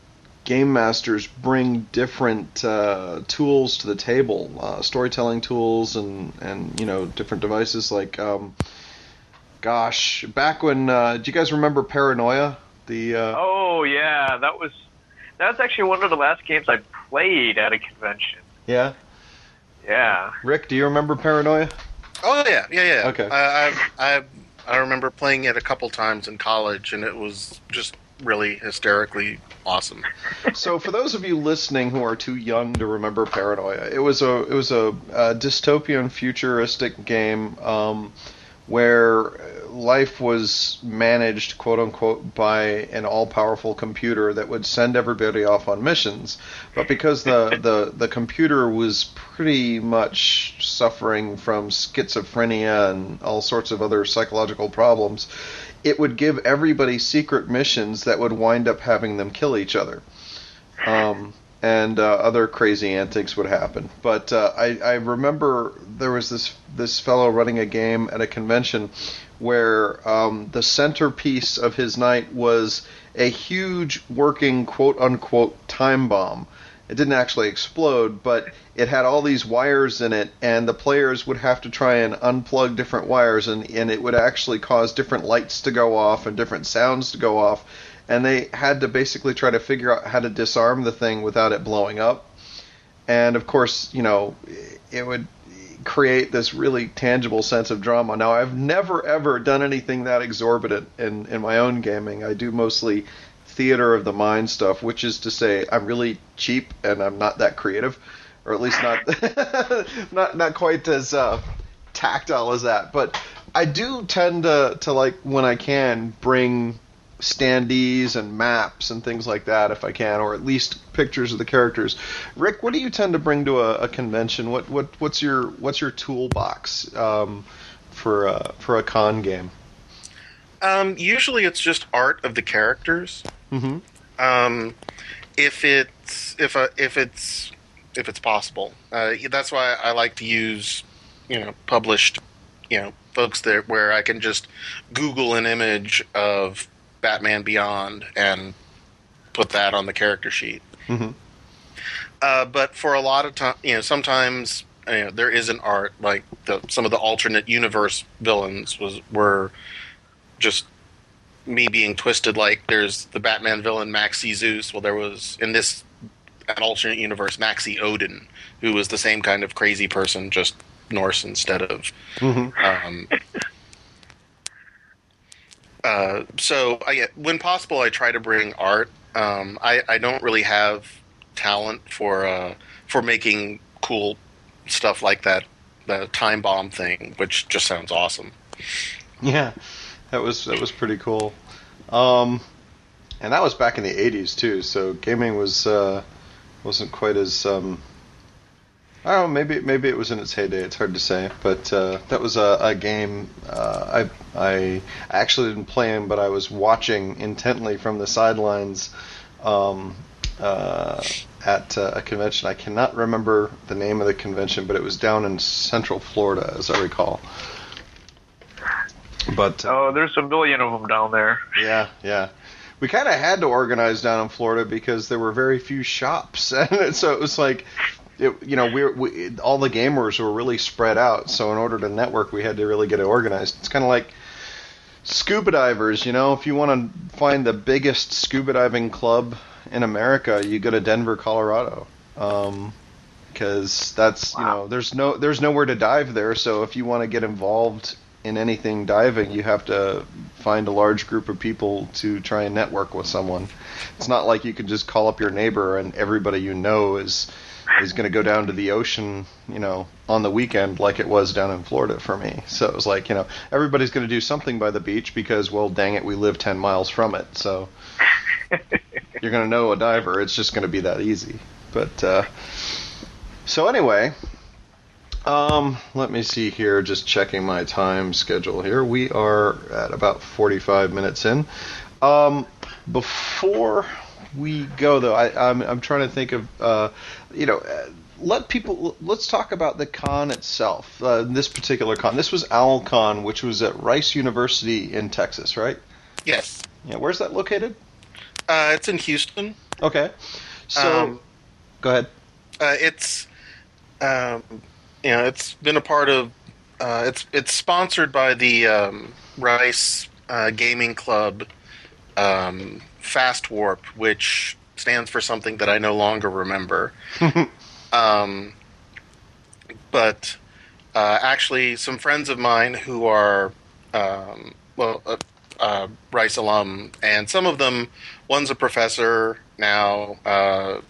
game masters bring different uh, tools to the table, uh, storytelling tools, and and you know different devices like. Um, gosh, back when uh, do you guys remember Paranoia? The uh,
Oh yeah, that was that was actually one of the last games I played at a convention.
yeah,
Yeah.
Rick, do you remember Paranoia?
Oh yeah, yeah, yeah.
Okay.
I, I, I, remember playing it a couple times in college, and it was just really hysterically awesome.
so for those of you listening who are too young to remember Paranoia, it was a it was a, a dystopian futuristic game um, where life was managed quote unquote by an all powerful computer that would send everybody off on missions. But because the, the, the computer was pretty much suffering from schizophrenia and all sorts of other psychological problems, it would give everybody secret missions that would wind up having them kill each other. Um, and uh, other crazy antics would happen. But uh, I, I remember there was this this fellow running a game at a convention where um, the centerpiece of his night was a huge working quote unquote time bomb. it didn't actually explode, but it had all these wires in it, and the players would have to try and unplug different wires, and, and it would actually cause different lights to go off and different sounds to go off, and they had to basically try to figure out how to disarm the thing without it blowing up. And of course, you know, it would create this really tangible sense of drama. Now, I've never ever done anything that exorbitant in, in my own gaming. I do mostly theater of the mind stuff, which is to say, I'm really cheap and I'm not that creative, or at least not not not quite as uh, tactile as that. But I do tend to to like when I can bring standees and maps and things like that if I can, or at least pictures of the characters. Rick, what do you tend to bring to a, a convention? What what what's your what's your toolbox um, for uh, for a con game?
Um, usually, it's just art of the characters.
Mm-hmm.
Um, if it's if a, if it's if it's possible, uh, that's why I like to use you know published you know folks there where I can just Google an image of Batman Beyond and put that on the character sheet.
Mm-hmm.
Uh, but for a lot of time, you know, sometimes you know, there is an art like the, some of the alternate universe villains was were just me being twisted. Like there's the Batman villain Maxie Zeus. Well, there was in this an alternate universe Maxi Odin, who was the same kind of crazy person, just Norse instead of.
Mm-hmm.
Um, uh, so I, when possible, I try to bring art. Um, I, I don't really have talent for uh, for making cool stuff like that the time bomb thing, which just sounds awesome.
Yeah, that was that was pretty cool. Um, and that was back in the '80s too, so gaming was uh, wasn't quite as um, I don't know. Maybe maybe it was in its heyday. It's hard to say, but uh, that was a, a game uh, I I actually didn't play in, but I was watching intently from the sidelines um, uh, at uh, a convention. I cannot remember the name of the convention, but it was down in Central Florida, as I recall. But uh,
Oh, there's a million of them down there.
yeah, yeah. We kind of had to organize down in Florida because there were very few shops, and so it was like, it, you know, we're, we all the gamers were really spread out. So in order to network, we had to really get it organized. It's kind of like scuba divers. You know, if you want to find the biggest scuba diving club in America, you go to Denver, Colorado. Um, because that's you know there's no there's nowhere to dive there so if you want to get involved in anything diving you have to find a large group of people to try and network with someone it's not like you can just call up your neighbor and everybody you know is is going to go down to the ocean you know on the weekend like it was down in Florida for me so it was like you know everybody's going to do something by the beach because well dang it we live 10 miles from it so you're going to know a diver it's just going to be that easy but uh so anyway, um, let me see here. Just checking my time schedule here. We are at about 45 minutes in. Um, before we go, though, I, I'm I'm trying to think of, uh, you know. Uh, let people. Let's talk about the con itself. Uh, this particular con. This was OwlCon, which was at Rice University in Texas, right?
Yes,
Yeah. Where's that located?
uh, it's in Houston.
Okay. So,
Um,
go ahead.
Uh, it's um, you know it's been a part of uh, it's it's sponsored by the um, Rice uh, Gaming Club um, Fast Warp, which stands for something that I no longer remember. um, but uh, actually, some friends of mine who are um, well. Uh, uh, Rice alum, and some of them, one's a professor now, uh,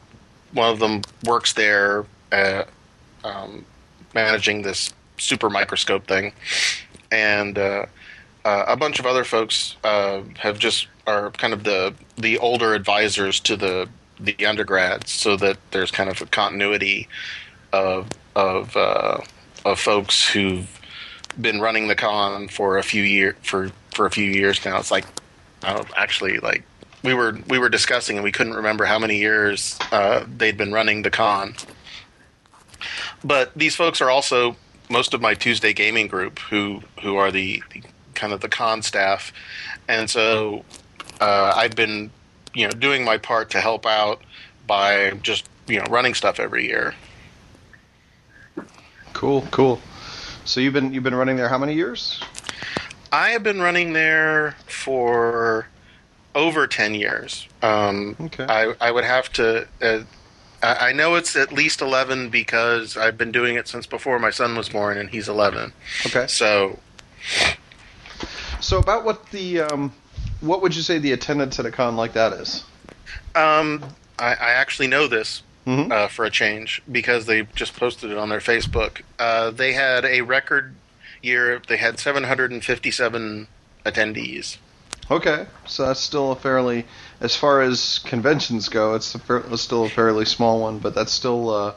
one of them works there uh, um, managing this super microscope thing and uh, a bunch of other folks uh, have just are kind of the the older advisors to the the undergrads so that there's kind of a continuity of of uh, of folks who've been running the con for a few year for for a few years now it's like I actually like we were we were discussing and we couldn't remember how many years uh, they'd been running the con. But these folks are also most of my Tuesday gaming group, who who are the, the kind of the con staff, and so uh, I've been you know doing my part to help out by just you know running stuff every year.
Cool, cool. So you've been you've been running there how many years?
I have been running there for over ten years. Um,
Okay.
I I would have to. Uh, I I know it's at least eleven because I've been doing it since before my son was born, and he's eleven.
Okay.
So
So about what the um, what would you say the attendance at a con like that is?
um, I, I actually know this
Mhm.
uh, for a change because they just posted it on their Facebook. Uh, they had a record year. They had 757 attendees.
Okay, so that's still a fairly, as far as conventions go, it's, a it's still a fairly small one, but that's still uh,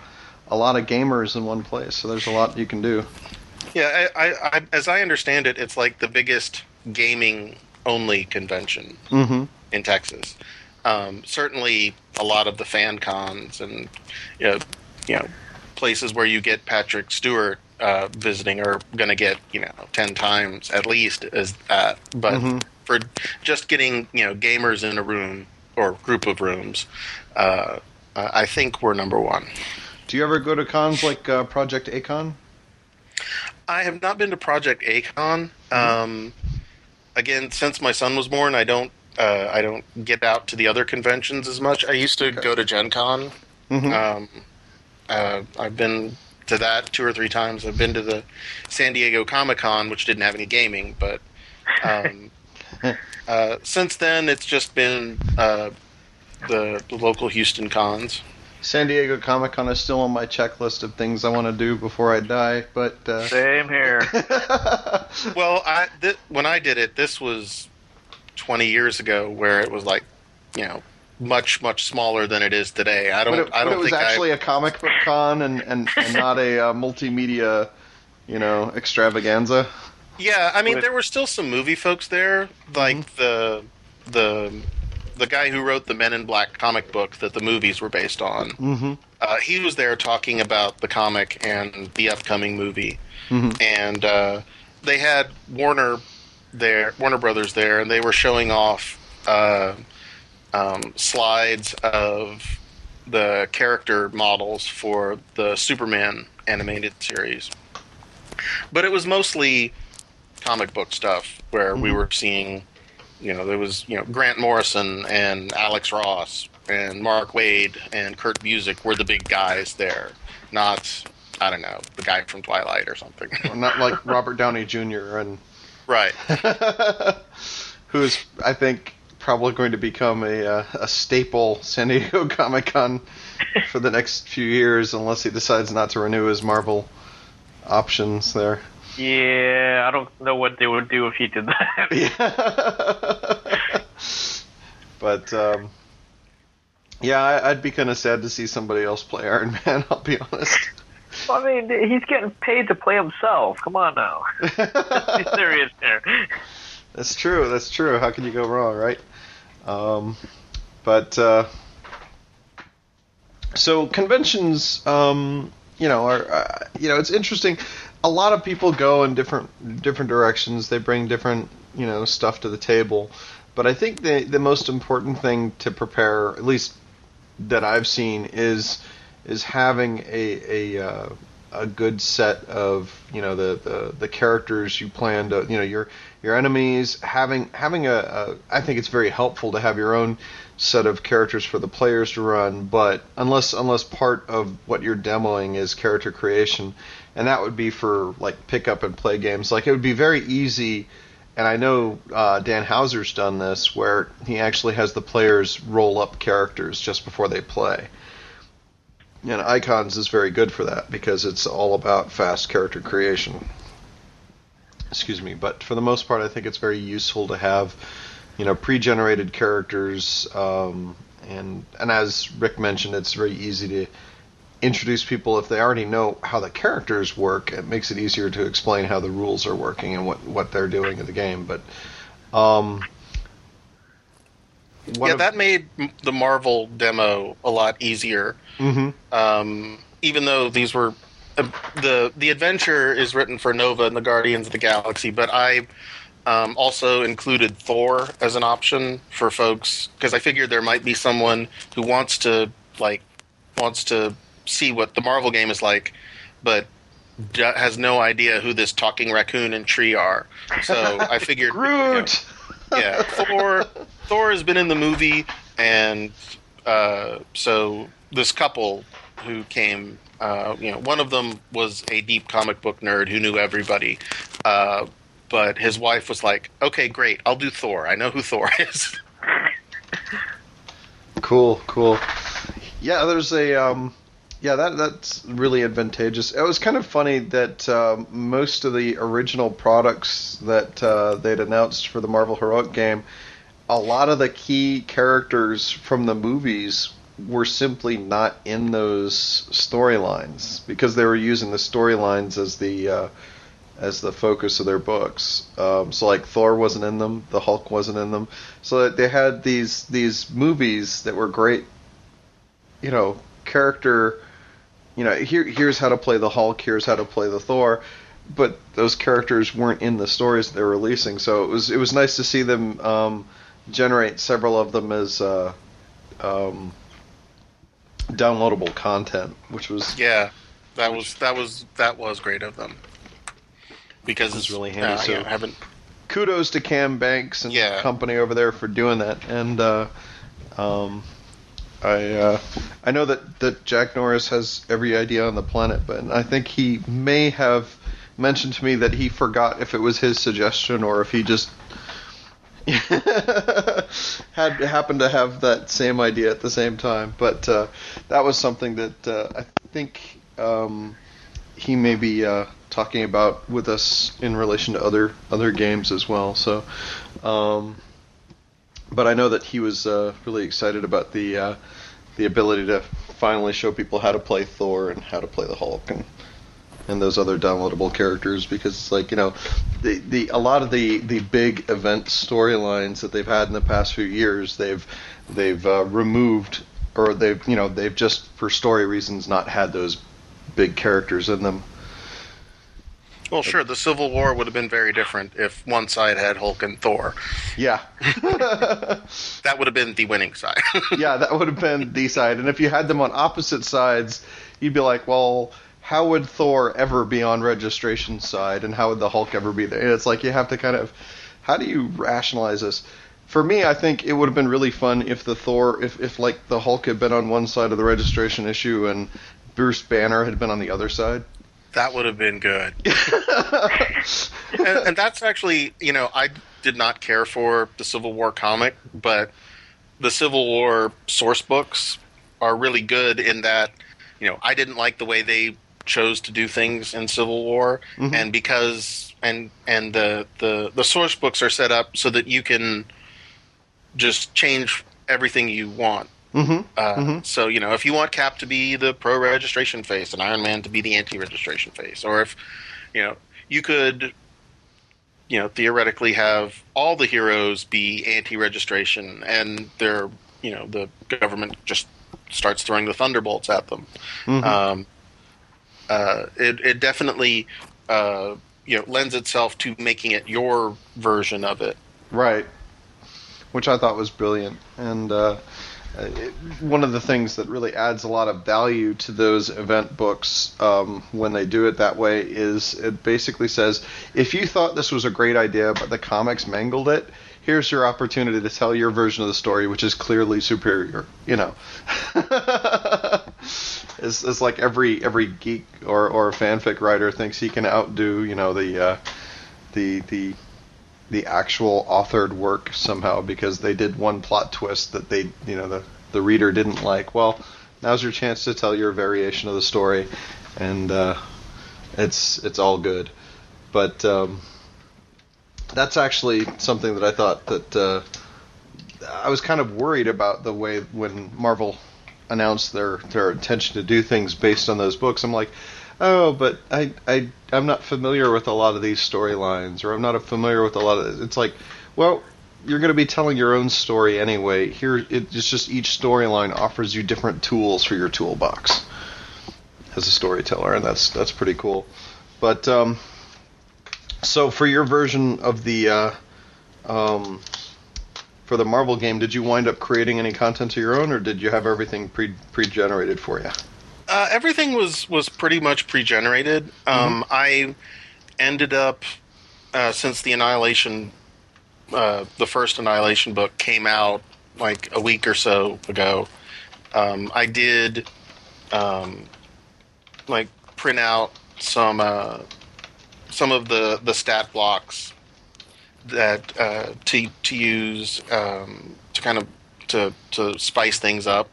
a lot of gamers in one place. So there's a lot you can do.
Yeah, I, I, I, as I understand it, it's like the biggest gaming only convention
Mm-hmm.
in Texas. Um, certainly, a lot of the fan cons and you know, you know places where you get Patrick Stewart uh, visiting are going to get you know ten times at least as that. But
Mhm.
for just getting you know gamers in a room or group of rooms, uh, I think we're number one.
Do you ever go to cons like uh, Project A-Kon?
I have not been to Project A-Kon. Um, again, since my son was born, I don't. Uh, I don't get out to the other conventions as much. I used to
Okay.
go to Gen Con.
Mm-hmm.
Um, uh, I've been to that two or three times. I've been to the San Diego Comic Con, which didn't have any gaming, but um, uh, since then it's just been uh, the, the local Houston cons.
San Diego Comic Con is still on my checklist of things I want to do before I die, but uh,
Same here.
Well, I th- when I did it, this was 20 years ago, where it was like, you know, much much smaller than it is today. I don't.
but it,
I don't
it was
think
actually
I.
a comic book con and, and, and not a uh, multimedia, you know, extravaganza.
Yeah, I mean,
With-
there were still some movie folks there, like
Mm-hmm.
the the the guy who wrote the Men in Black comic book that the movies were based on.
Mm-hmm.
Uh, he was there talking about the comic and the upcoming movie,
Mhm.
and uh, they had Warner there, Warner Brothers there, and they were showing off uh, um, slides of the character models for the Superman animated series. But it was mostly comic book stuff where we
Mhm.
were seeing, you know, there was you know Grant Morrison and Alex Ross and Mark Waid and Kurt Busiek were the big guys there, not I don't know the guy from Twilight or something.
Not like Robert Downey Jr. and
right.
who is, I think, probably going to become a uh, a staple San Diego Comic Con for the next few years, unless he decides not to renew his Marvel options there.
Yeah, I don't know what they would do if he did that.
Yeah. but um, yeah, I, I'd be kind of sad to see somebody else play Iron Man. I'll be honest.
I mean, he's getting paid to play himself. Come on now. Be serious here.
That's true. That's true. How can you go wrong, right? Um, but uh, so conventions, um, you know, are uh, you know, it's interesting. A lot of people go in different different directions. They bring different you know stuff to the table. But I think the the most important thing to prepare, at least that I've seen, is is having a a uh, a good set of you know the, the the characters you plan to you know your your enemies having having a, a I think it's very helpful to have your own set of characters for the players to run but unless unless part of what you're demoing is character creation and that would be for like pick up and play games like it would be very easy and I know uh, Dan Houser's done this where he actually has the players roll up characters just before they play and Icons is very good for that because it's all about fast character creation. Excuse me, but for the most part, I think it's very useful to have, you know, pre-generated characters, um, and and as Rick mentioned, it's very easy to introduce people if they already know how the characters work. It makes it easier to explain how the rules are working and what what they're doing in the game. But um,
yeah,
of-
that made the Marvel demo a lot easier.
Mhm.
Um, even though these were uh, the the adventure is written for Nova and the Guardians of the Galaxy, but I um, also included Thor as an option for folks because I figured there might be someone who wants to like wants to see what the Marvel game is like, but has no idea who this talking raccoon and tree are. So I figured, you know, yeah, Thor. Thor has been in the movie, and uh, so this couple who came, uh, you know, one of them was a deep comic book nerd who knew everybody, uh, but his wife was like, "Okay, great, I'll do Thor. I know who Thor is."
Cool, cool. Yeah, there's a um, yeah that that's really advantageous. It was kind of funny that um, most of the original products that uh, they'd announced for the Marvel Heroic game, a lot of the key characters from the movies were simply not in those storylines because they were using the storylines as the uh, as the focus of their books. Um, so like Thor wasn't in them, the Hulk wasn't in them. So they had these these movies that were great, you know, character. You know, here here's how to play the Hulk, here's how to play the Thor, but those characters weren't in the stories they're releasing. So it was it was nice to see them um, generate several of them as uh, um, downloadable content, which was
yeah, that was that was that was great of them because
It's
it's
really handy,
Uh,
so-
you know, haven't
kudos to Cam Banks and
Yeah.
company over there for doing that. And uh, um, I uh, I know that, that Jack Norris has every idea on the planet, but I think he may have mentioned to me that he forgot if it was his suggestion or if he just had happened to have that same idea at the same time. But uh, that was something that uh, I think um, he may be uh, talking about with us in relation to other other games as well. So, um, but I know that he was uh, really excited about the uh, the ability to finally show people how to play Thor and how to play the Hulk and and those other downloadable characters because it's like you know the the a lot of the the big event storylines that they've had in the past few years they've they've uh, removed or they've you know they've just for story reasons not had those big characters in them
Well, sure. The Civil War would have been very different if one side had Hulk and Thor.
yeah
That would have been the winning side.
yeah that would have been the side and if you had them on opposite sides you'd be like well how would Thor ever be on registration side and how would the Hulk ever be there and it's like you have to kind of how do you rationalize this for me I think it would have been really fun if the Thor if, if like the Hulk had been on one side of the registration issue and Bruce Banner had been on the other side
that would have been good. and, and that's actually, you know, I did not care for the Civil War comic, but the Civil War source books are really good in that, you know, I didn't like the way they chose to do things in Civil War, mm-hmm. and because and and the the the source books are set up so that you can just change everything you want.
Mm-hmm.
Uh, So you know, if you want Cap to be the pro registration face and Iron Man to be the anti registration face, or if you know, you could, you know, theoretically have all the heroes be anti registration, and they're you know the government just starts throwing the thunderbolts at them. Um, uh, it it definitely uh, you know lends itself to making it your version of it.
Right. Which I thought was brilliant. And uh, it, one of the things that really adds a lot of value to those event books um, when they do it that way is it basically says if you thought this was a great idea but the comics mangled it, here's your opportunity to tell your version of the story, which is clearly superior. You know. it's, it's like every every geek or, or fanfic writer thinks he can outdo you know the uh, the the the actual authored work somehow because they did one plot twist that they you know the the reader didn't like. Well, now's your chance to tell your variation of the story, and uh, it's it's all good. But um, that's actually something that I thought that uh, I was kind of worried about the way when Marvel announced their their intention to do things based on those books. I'm like, oh, but I I I'm not familiar with a lot of these storylines, or I'm not familiar with a lot of. It's like, well, you're going to be telling your own story anyway. Here, it's just each storyline offers you different tools for your toolbox as a storyteller, and that's that's pretty cool. But um, so for your version of the uh, um, for the Marvel game, did you wind up creating any content of your own, or did you have everything pre pre generated for you?
Uh, everything was was pretty much pre-generated. Um, I ended up uh, since the Annihilation, uh, the first Annihilation book came out like a week or so ago. Um, I did um, like print out some uh, some of the the stat blocks that uh, to to use um, to kind of to to spice things up.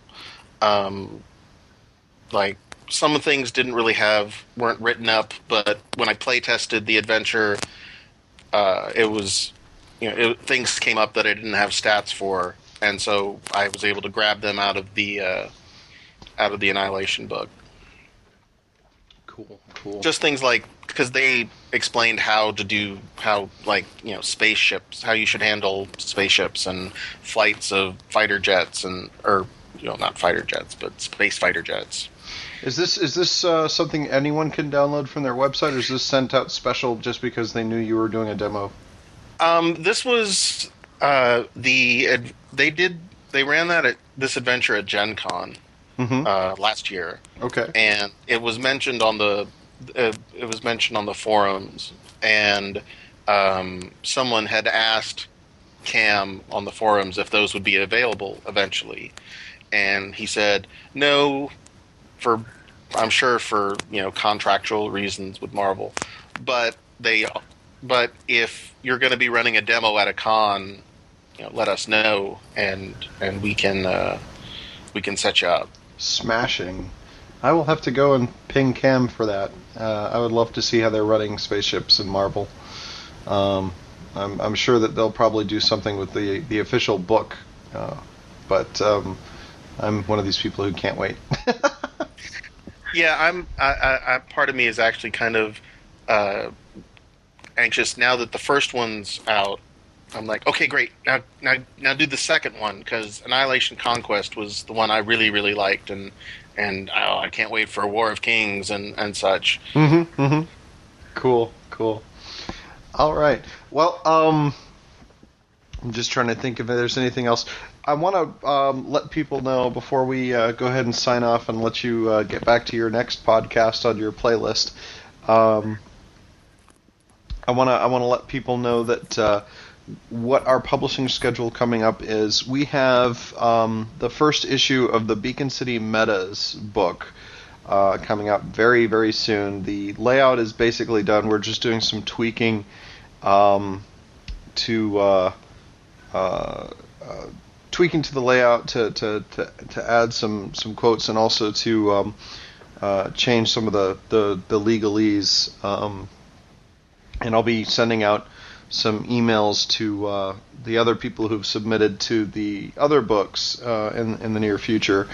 Um, like some things didn't really have weren't written up, but when I play tested the adventure, uh, it was you know it, things came up that I didn't have stats for, and so I was able to grab them out of the uh, out of the Annihilation book.
Cool, cool.
Just things like because they explained how to do how like you know spaceships, how you should handle spaceships and flights of fighter jets and or you know not fighter jets but space fighter jets.
Is this is this uh, something anyone can download from their website, or is this sent out special just because they knew you were doing a demo?
Um, this was uh, the they did they ran that at this adventure at Gen Con
Mm-hmm.
uh, last year,
okay.
and it was mentioned on the uh, it was mentioned on the forums, and um, someone had asked Cam on the forums if those would be available eventually, and he said no, for I'm sure for you know contractual reasons with Marvel, but they but if you're going to be running a demo at a con, you know, let us know and and we can uh, we can set you up.
Smashing. I will have to go and ping Cam for that. Uh, I would love to see how they're running spaceships in Marvel. Um, I'm, I'm sure that they'll probably do something with the the official book, uh, but um, I'm one of these people who can't wait.
Yeah, I'm. I, I, part of me is actually kind of uh, anxious now that the first one's out. I'm like, okay, great. Now, now, now, do the second one because Annihilation Conquest was the one I really, really liked, and and oh, I can't wait for War of Kings and and such.
Mm-hmm. Mm-hmm. Cool. Cool. All right. Well, um, I'm just trying to think if there's anything else. I want to um, let people know before we uh, go ahead and sign off and let you uh, get back to your next podcast on your playlist. Um, I want to I want to let people know that uh, what our publishing schedule coming up is. We have um, the first issue of the Beacon City Metas book uh, coming up very very soon. The layout is basically done. We're just doing some tweaking um, to uh, uh, uh, tweaking to the layout to, to, to, to add some, some quotes and also to um, uh, change some of the, the, the legalese. Um, and I'll be sending out some emails to uh, the other people who've submitted to the other books uh, in, in the near future.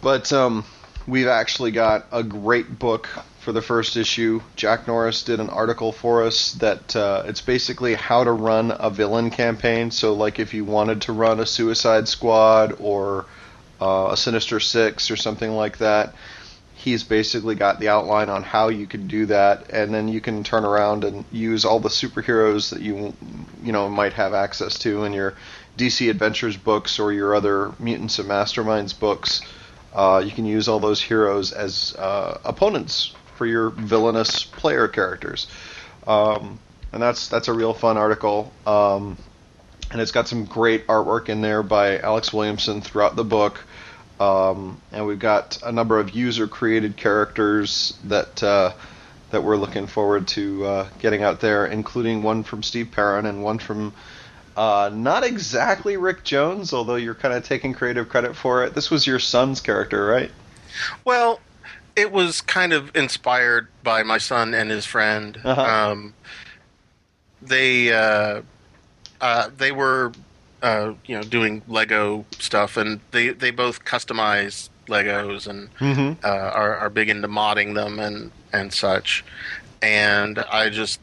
But um, we've actually got a great book for the first issue. Jack Norris did an article for us that uh, it's basically how to run a villain campaign. So, like if you wanted to run a Suicide Squad or uh, a Sinister Six or something like that, he's basically got the outline on how you can do that, and then you can turn around and use all the superheroes that you you know might have access to in your DC Adventures books or your other Mutants and Masterminds books. Uh, you can use all those heroes as uh, opponents for your villainous player characters, um, and that's that's a real fun article. Um, and it's got some great artwork in there by Alex Williamson throughout the book. Um, and we've got a number of user created characters that uh, that we're looking forward to uh, getting out there, including one from Steve Perrin and one from uh, not exactly Rick Jones, although you're kind of taking creative credit for it. This was your son's character, right?
Well, it was kind of inspired by my son and his friend.
Uh-huh.
Um, they uh, uh, they were uh, you know doing Lego stuff, and they they both customize Legos and
Mm-hmm.
uh, are are big into modding them and and such. And I just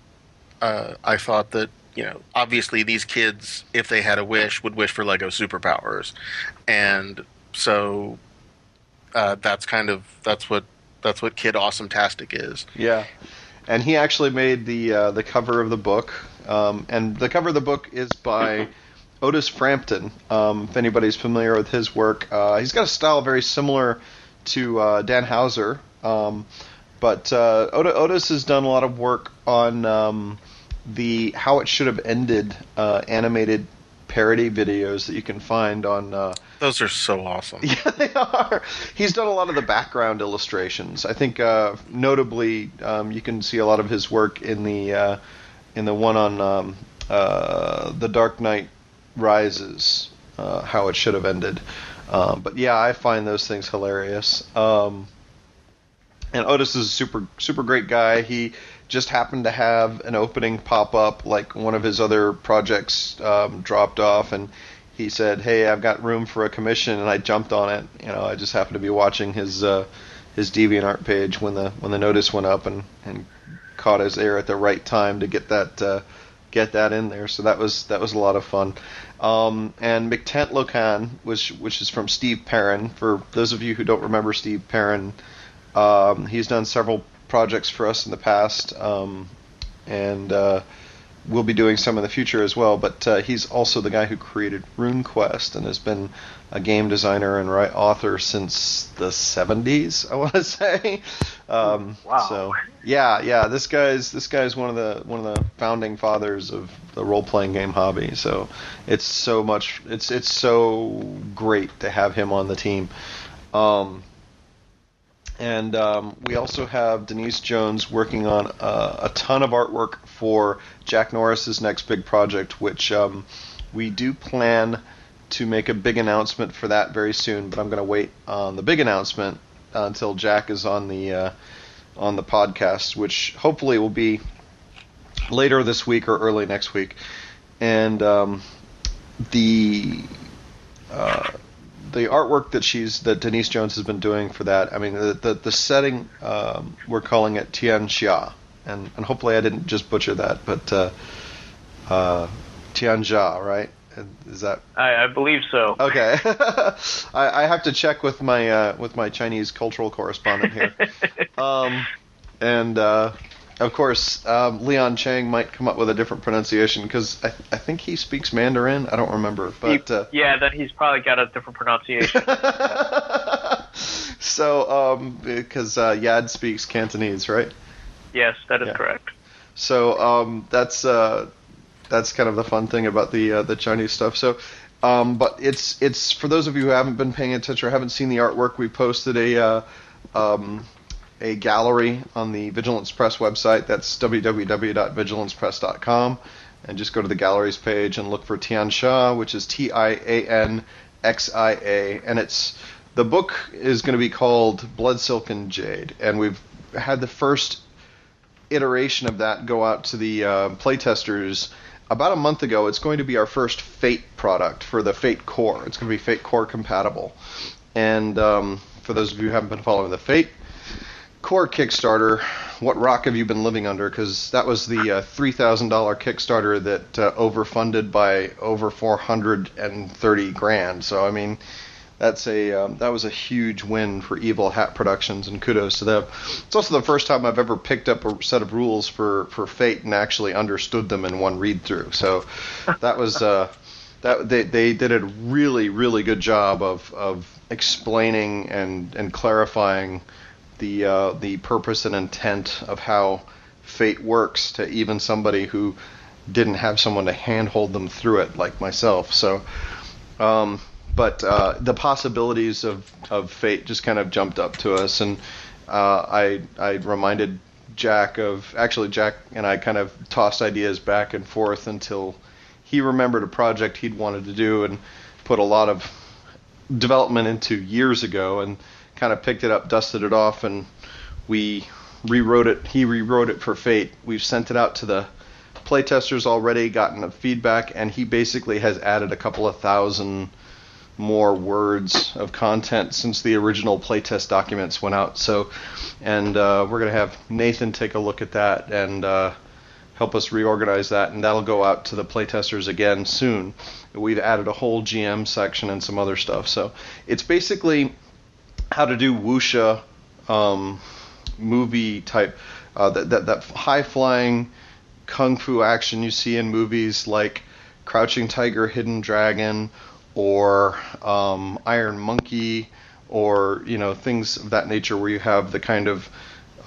uh, I thought that you know obviously these kids, if they had a wish, would wish for Lego superpowers, and so uh, that's kind of that's what that's what Kid Awesome Tastic is.
Yeah, and he actually made the uh, the cover of the book, um, and the cover of the book is by Otis Frampton. Um, if anybody's familiar with his work, uh, he's got a style very similar to uh, Dan Houser. Um, but uh, Ot- Otis has done a lot of work on um, the How It Should Have Ended uh, animated parody videos that you can find on.
Those are so awesome.
yeah, they are. He's done a lot of the background illustrations. I think, uh, notably, um, you can see a lot of his work in the uh, in the one on um, uh, the Dark Knight Rises, uh, how it should have ended. Um, but yeah, I find those things hilarious. Um, and Otis is a super super great guy. He just happened to have an opening pop up, like one of his other projects um, dropped off, and he said, "Hey, I've got room for a commission," and I jumped on it. You know, I just happened to be watching his uh, his DeviantArt page when the when the notice went up, and and caught his ear at the right time to get that uh, get that in there. So that was that was a lot of fun. Um, and McTent Locan, which which is from Steve Perrin. For those of you who don't remember Steve Perrin, um, he's done several projects for us in the past, um, and uh, we'll be doing some in the future as well. But uh, he's also the guy who created RuneQuest and has been a game designer and right author since the 70s. I want to say. Um,
Wow.
So yeah, yeah, this guy's this guy's one of the one of the founding fathers of the role playing game hobby. So it's so much. It's it's so great to have him on the team. Um, and um, we also have Denise Jones working on uh, a ton of artwork for Jack Norris's next big project, which um, we do plan to make a big announcement for that very soon. But I'm going to wait on the big announcement uh, until Jack is on the uh, on the podcast, which hopefully will be later this week or early next week. And um, the uh, the artwork that she's that Denise Jones has been doing for that. I mean, the the, the setting um, we're calling it Tian Xia, and and hopefully I didn't just butcher that, but uh, uh, right? Is that
I, I believe so.
okay? I, I have to check with my uh, with my Chinese cultural correspondent here. Um, and uh, of course, um, Leon Chang might come up with a different pronunciation because I, I think he speaks Mandarin. I don't remember, but uh,
yeah, then he's probably got a different pronunciation.
so, um, because uh, Yad speaks Cantonese, right?
yes, that is
Yeah.
correct.
So um, that's uh, that's kind of the fun thing about the uh, the Chinese stuff. So, um, but it's it's for those of you who haven't been paying attention or haven't seen the artwork, we posted a uh, um, a gallery on the Vigilance Press website. That's www.vigilancepress.com, and just go to the galleries page and look for Tian Xia, which is T I A N X I A, and it's the book is going to be called Blood Silk and Jade, and we've had the first iteration of that go out to the uh, playtesters about a month ago. It's going to be our first Fate product for the Fate Core. It's going to be Fate Core compatible. And um, for those of you who haven't been following the Fate Core Kickstarter, what rock have you been living under? Because that was the uh, $3,000 Kickstarter that uh, overfunded by over 430 grand. So I mean, that's a um, that was a huge win for Evil Hat Productions, and kudos to them. It's also the first time I've ever picked up a set of rules for for Fate and actually understood them in one read through. So that was uh, that they they did a really really good job of of explaining and and clarifying the uh, the purpose and intent of how Fate works to even somebody who didn't have someone to handhold them through it like myself. So. Um, but uh, the possibilities of, of fate just kind of jumped up to us, and uh, I I reminded Jack of actually Jack and I kind of tossed ideas back and forth until he remembered a project he'd wanted to do and put a lot of development into years ago, and kind of picked it up, dusted it off, and we rewrote it. He rewrote it for Fate. We've sent it out to the playtesters already, gotten feedback, and he basically has added a couple of thousand more words of content since the original playtest documents went out. So, and uh, we're gonna have Nathan take a look at that and uh, help us reorganize that, and that'll go out to the playtesters again soon. We've added a whole GM section and some other stuff. So it's basically how to do wuxia um, movie type uh, that, that that high flying kung fu action you see in movies like Crouching Tiger, Hidden Dragon, or um, Iron Monkey, or you know things of that nature, where you have the kind of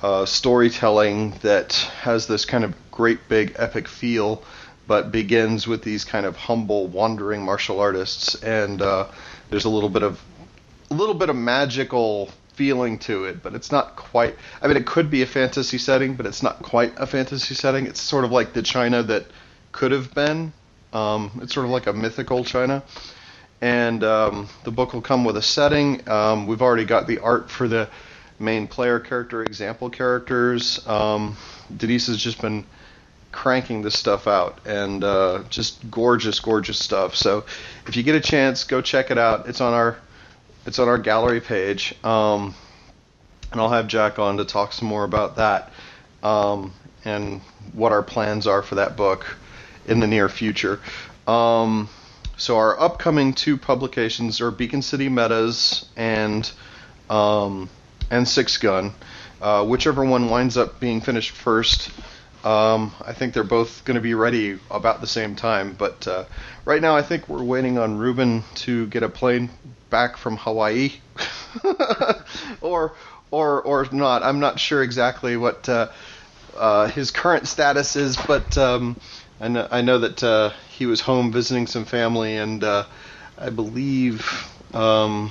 uh, storytelling that has this kind of great big epic feel, but begins with these kind of humble wandering martial artists, and uh, there's a little bit of a little bit of magical feeling to it, but it's not quite. I mean, it could be a fantasy setting, but it's not quite a fantasy setting. It's sort of like the China that could have been. Um, it's sort of like a mythical China. And um, the book will come with a setting. Um, we've already got the art for the main player character, example characters. Um, Denise has just been cranking this stuff out and uh, just gorgeous, gorgeous stuff. So if you get a chance, go check it out. It's on our it's on our gallery page, um, and I'll have Jack on to talk some more about that um, and what our plans are for that book in the near future. Um, so our upcoming two publications are Beacon City Metas and um, and SixGun. Uh, whichever one winds up being finished first, um, I think they're both going to be ready about the same time. But uh, right now, I think we're waiting on Ruben to get a plane back from Hawaii, or or or not. I'm not sure exactly what uh, uh, his current status is, but um, I know I know that uh, he was home visiting some family, and uh, I believe um,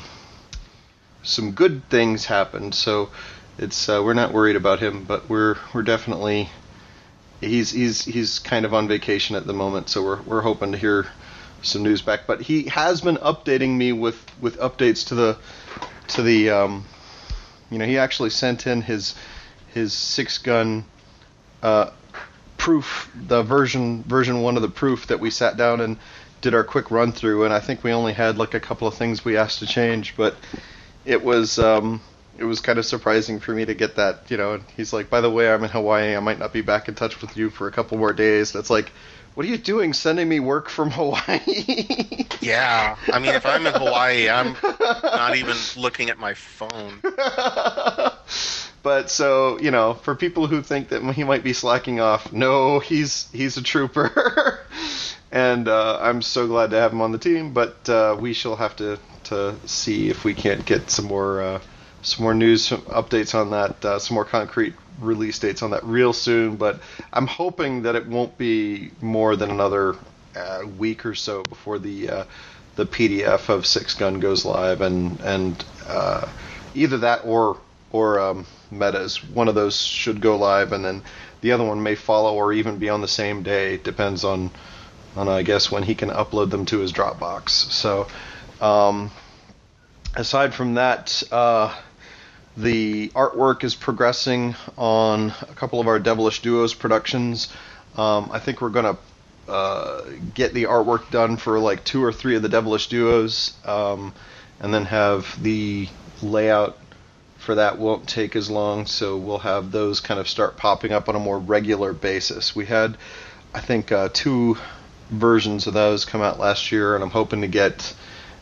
some good things happened. So it's uh, we're not worried about him, but we're we're definitely he's he's he's kind of on vacation at the moment. So we're we're hoping to hear some news back. But he has been updating me with with updates to the to the um, you know he actually sent in his his SixGun uh, proof, the version version one of the proof that we sat down and did our quick run through, and I think we only had like a couple of things we asked to change, but it was um, it was kind of surprising for me to get that, you know. And he's like, by the way, I'm in Hawaii. I might not be back in touch with you for a couple more days. It's like, what are you doing, sending me work from Hawaii?
yeah, I mean, if I'm in Hawaii, I'm not even looking at my phone.
But so you know, for people who think that he might be slacking off, no, he's he's a trooper, and uh, I'm so glad to have him on the team. But uh, we shall have to to see if we can't get some more uh, some more news some updates on that, uh, some more concrete release dates on that real soon. But I'm hoping that it won't be more than another uh, week or so before the uh, the PDF of SixGun goes live, and and either that or or um, metas. One of those should go live, and then the other one may follow or even be on the same day. It Depends on on I guess when he can upload them to his Dropbox. So um, aside from that. Uh, the artwork is progressing on a couple of our Devilish Duos productions. Um, I think we're going to uh, get the artwork done for like two or three of the Devilish Duos, um, and then have the layout for that won't take as long, so we'll have those kind of start popping up on a more regular basis. We had, I think, uh, two versions of those come out last year, and I'm hoping to get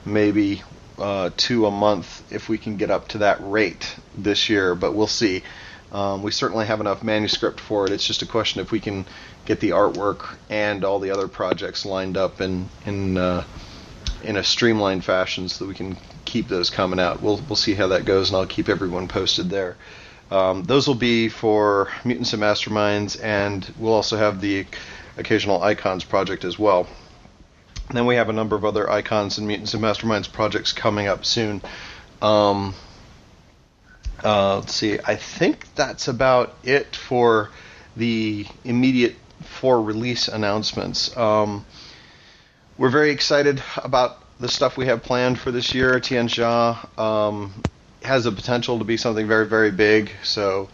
maybe uh, two a month if we can get up to that rate this year, but we'll see. Um, we certainly have enough manuscript for it. It's just a question if we can get the artwork and all the other projects lined up in in uh, in a streamlined fashion so that we can keep those coming out. We'll we'll see how that goes, and I'll keep everyone posted there. Um, those will be for Mutants and Masterminds, and we'll also have the occasional Icons project as well. Then we have a number of other Icons and Mutants and Masterminds projects coming up soon. Um, uh, let's see. I think that's about it for the immediate for release announcements. Um, we're very excited about the stuff we have planned for this year. Tianxia um, has the potential to be something very, very big. So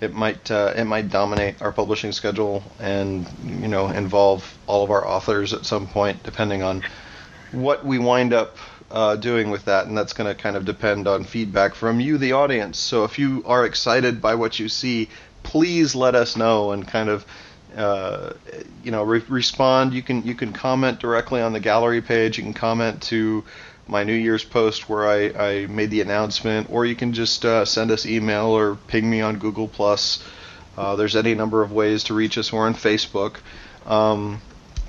it might uh, it might dominate our publishing schedule and you know involve all of our authors at some point, depending on what we wind up uh, doing with that, and that's going to kind of depend on feedback from you, the audience. So if you are excited by what you see, please let us know and kind of uh, you know re- respond. You can you can comment directly on the gallery page. You can comment to my New Year's post where I, I made the announcement, or you can just uh, send us email or ping me on Google Plus. Uh, there's any number of ways to reach us, or on Facebook. Um,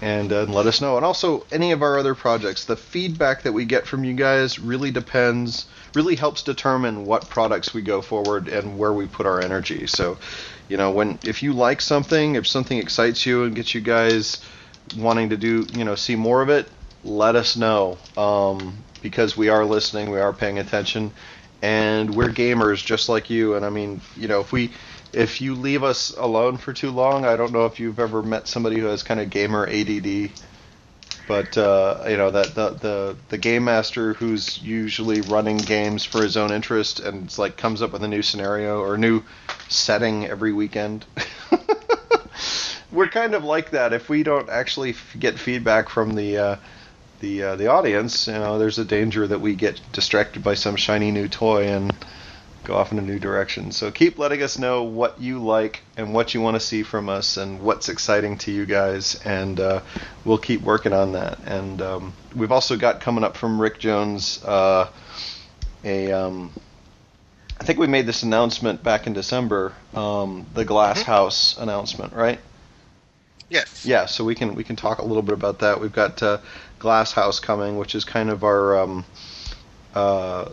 and, uh, let us know. And also, any of our other projects, the feedback that we get from you guys really depends, really helps determine what products we go forward and where we put our energy. So, you know, when if you like something, if something excites you and gets you guys wanting to do, you know, see more of it, let us know um, because we are listening, we are paying attention, and we're gamers just like you. And I mean, you know, if we if you leave us alone for too long, I don't know if you've ever met somebody who has kind of gamer ADD, but uh, you know that the, the the game master who's usually running games for his own interest and it's like comes up with a new scenario or new setting every weekend. We're kind of like that. If we don't actually f- get feedback from the uh, the uh, the audience, you know, there's a danger that we get distracted by some shiny new toy and go off in a new direction. So keep letting us know what you like and what you want to see from us and what's exciting to you guys, and uh, we'll keep working on that. And um, we've also got coming up from Rick Jones uh, a. Um, I think we made this announcement back in December, um, the Glass House announcement, right?
Yes.
Yeah, so we can we can talk a little bit about that. We've got uh, Glass House coming, which is kind of our um, uh,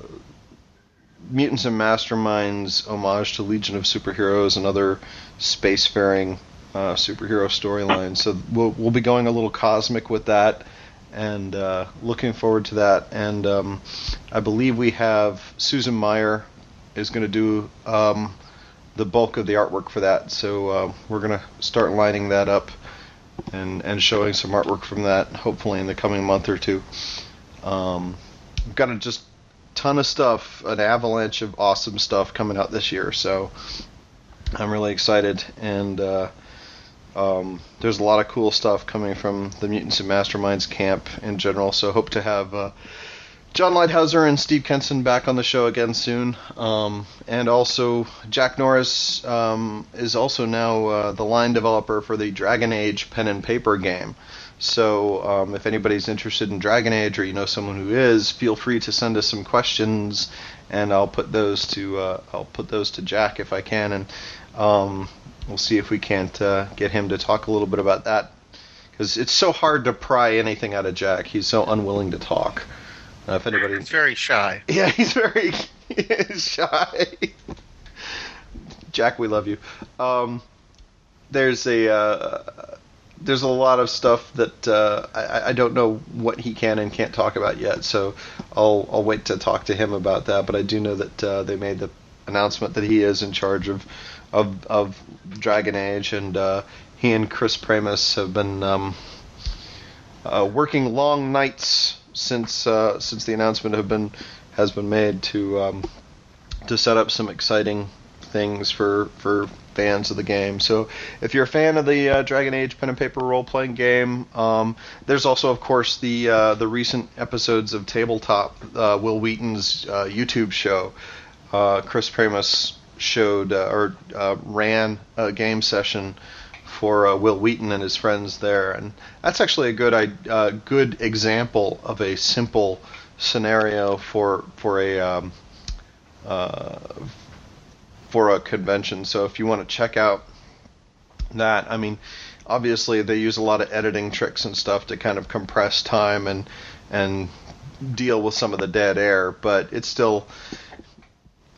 mutants and masterminds homage to Legion of Superheroes and other spacefaring uh, superhero storylines. So we'll we'll be going a little cosmic with that, and uh, looking forward to that. And um, I believe we have Susan Meyer is going to do. Um, the bulk of the artwork for that, so uh, we're gonna start lining that up and and showing some artwork from that hopefully in the coming month or two. Um, we've got a just ton of stuff, an avalanche of awesome stuff coming out this year, so I'm really excited and. Uh, um, there's a lot of cool stuff coming from the Mutants and Masterminds camp in general, so hope to have uh, Jon Leitheusser and Steve Kenson back on the show again soon. Um, and also, Jack Norris um, is also now uh, the line developer for the Dragon Age pen and paper game. So, um, if anybody's interested in Dragon Age or you know someone who is, feel free to send us some questions, and I'll put those to uh, I'll put those to Jack if I can, and um, we'll see if we can't uh, get him to talk a little bit about that because it's so hard to pry anything out of Jack. He's so unwilling to talk. Uh, if anybody,
It's very shy.
yeah, he's very shy. Jack, we love you. Um, there's a uh, there's a lot of stuff that uh, I, I don't know what he can and can't talk about yet, so I'll I'll wait to talk to him about that. But I do know that uh, they made the announcement that he is in charge of of, of Dragon Age, and uh, he and Chris Pramas have been um, uh, working long nights since uh, since the announcement have been has been made to um, to set up some exciting things for for fans of the game. So if you're a fan of the uh, Dragon Age pen and paper role playing game, um, there's also of course the uh, the recent episodes of Tabletop, uh, Wil Wheaton's uh, YouTube show. Uh, Chris Pramas showed uh, or ran a game session for uh, Wil Wheaton and his friends there, and that's actually a good uh, good example of a simple scenario for for a um, uh, for a convention. So if you want to check out that, I mean, obviously they use a lot of editing tricks and stuff to kind of compress time and and deal with some of the dead air, but it's still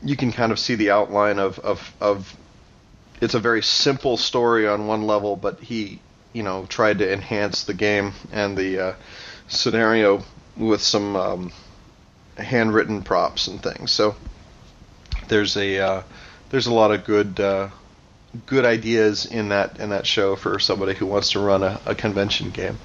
you can kind of see the outline of of, of it's a very simple story on one level, but he you know tried to enhance the game and the uh, scenario with some um, handwritten props and things. So there's a uh, there's a lot of good uh, good ideas in that in that show for somebody who wants to run a, a convention game.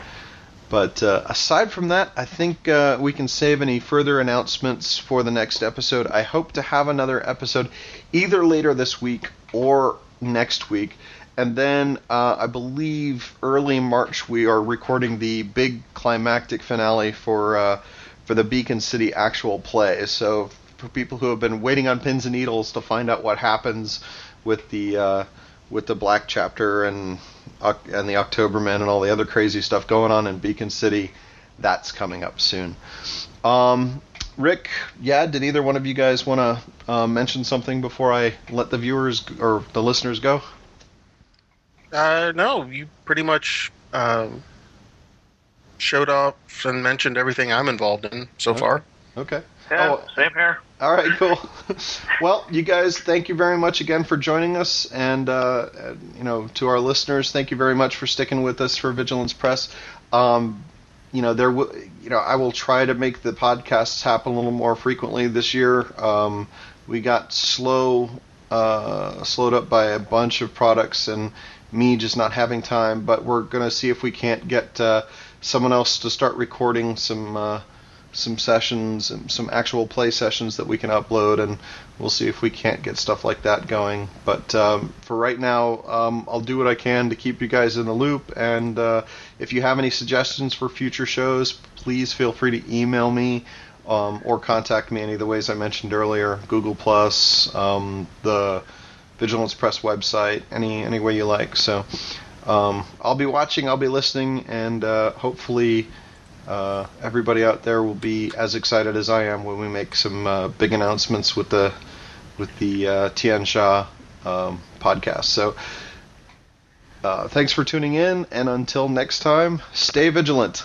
But uh, aside from that, I think uh, we can save any further announcements for the next episode. I hope to have another episode either later this week or next week. And then uh, I believe early March we are recording the big climactic finale for uh, for the Beacon City actual play. So for people who have been waiting on pins and needles to find out what happens with the uh, with the Black Chapter and and the Octobermen and all the other crazy stuff going on in Beacon City, that's coming up soon. Um, Rick, yeah, did either one of you guys want to uh, mention something before I let the viewers or the listeners go?
Uh, no, you pretty much um, showed up and mentioned everything I'm involved in so
Okay.
far.
Okay.
Yeah,
Oh,
same here.
All right, cool. well, you guys, thank you very much again for joining us, and uh, uh, you know, to our listeners, thank you very much for sticking with us for Vigilance Press. Um, you know, there, w- you know, I will try to make the podcasts happen a little more frequently this year. Um, we got slow, uh, slowed up by a bunch of products, and me just not having time. But we're gonna see if we can't get uh, someone else to start recording some. Uh, some sessions and some actual play sessions that we can upload, and we'll see if we can't get stuff like that going. But um, for right now, um, I'll do what I can to keep you guys in the loop. And uh, if you have any suggestions for future shows, please feel free to email me um, or contact me any of the ways I mentioned earlier: Google Plus, um, the Vigilance Press website, any any way you like. So. Um, I'll be watching, I'll be listening, and uh, hopefully uh, everybody out there will be as excited as I am when we make some uh, big announcements with the with the uh, Tian Xia um, podcast. So, uh, thanks for tuning in, and until next time, stay vigilant.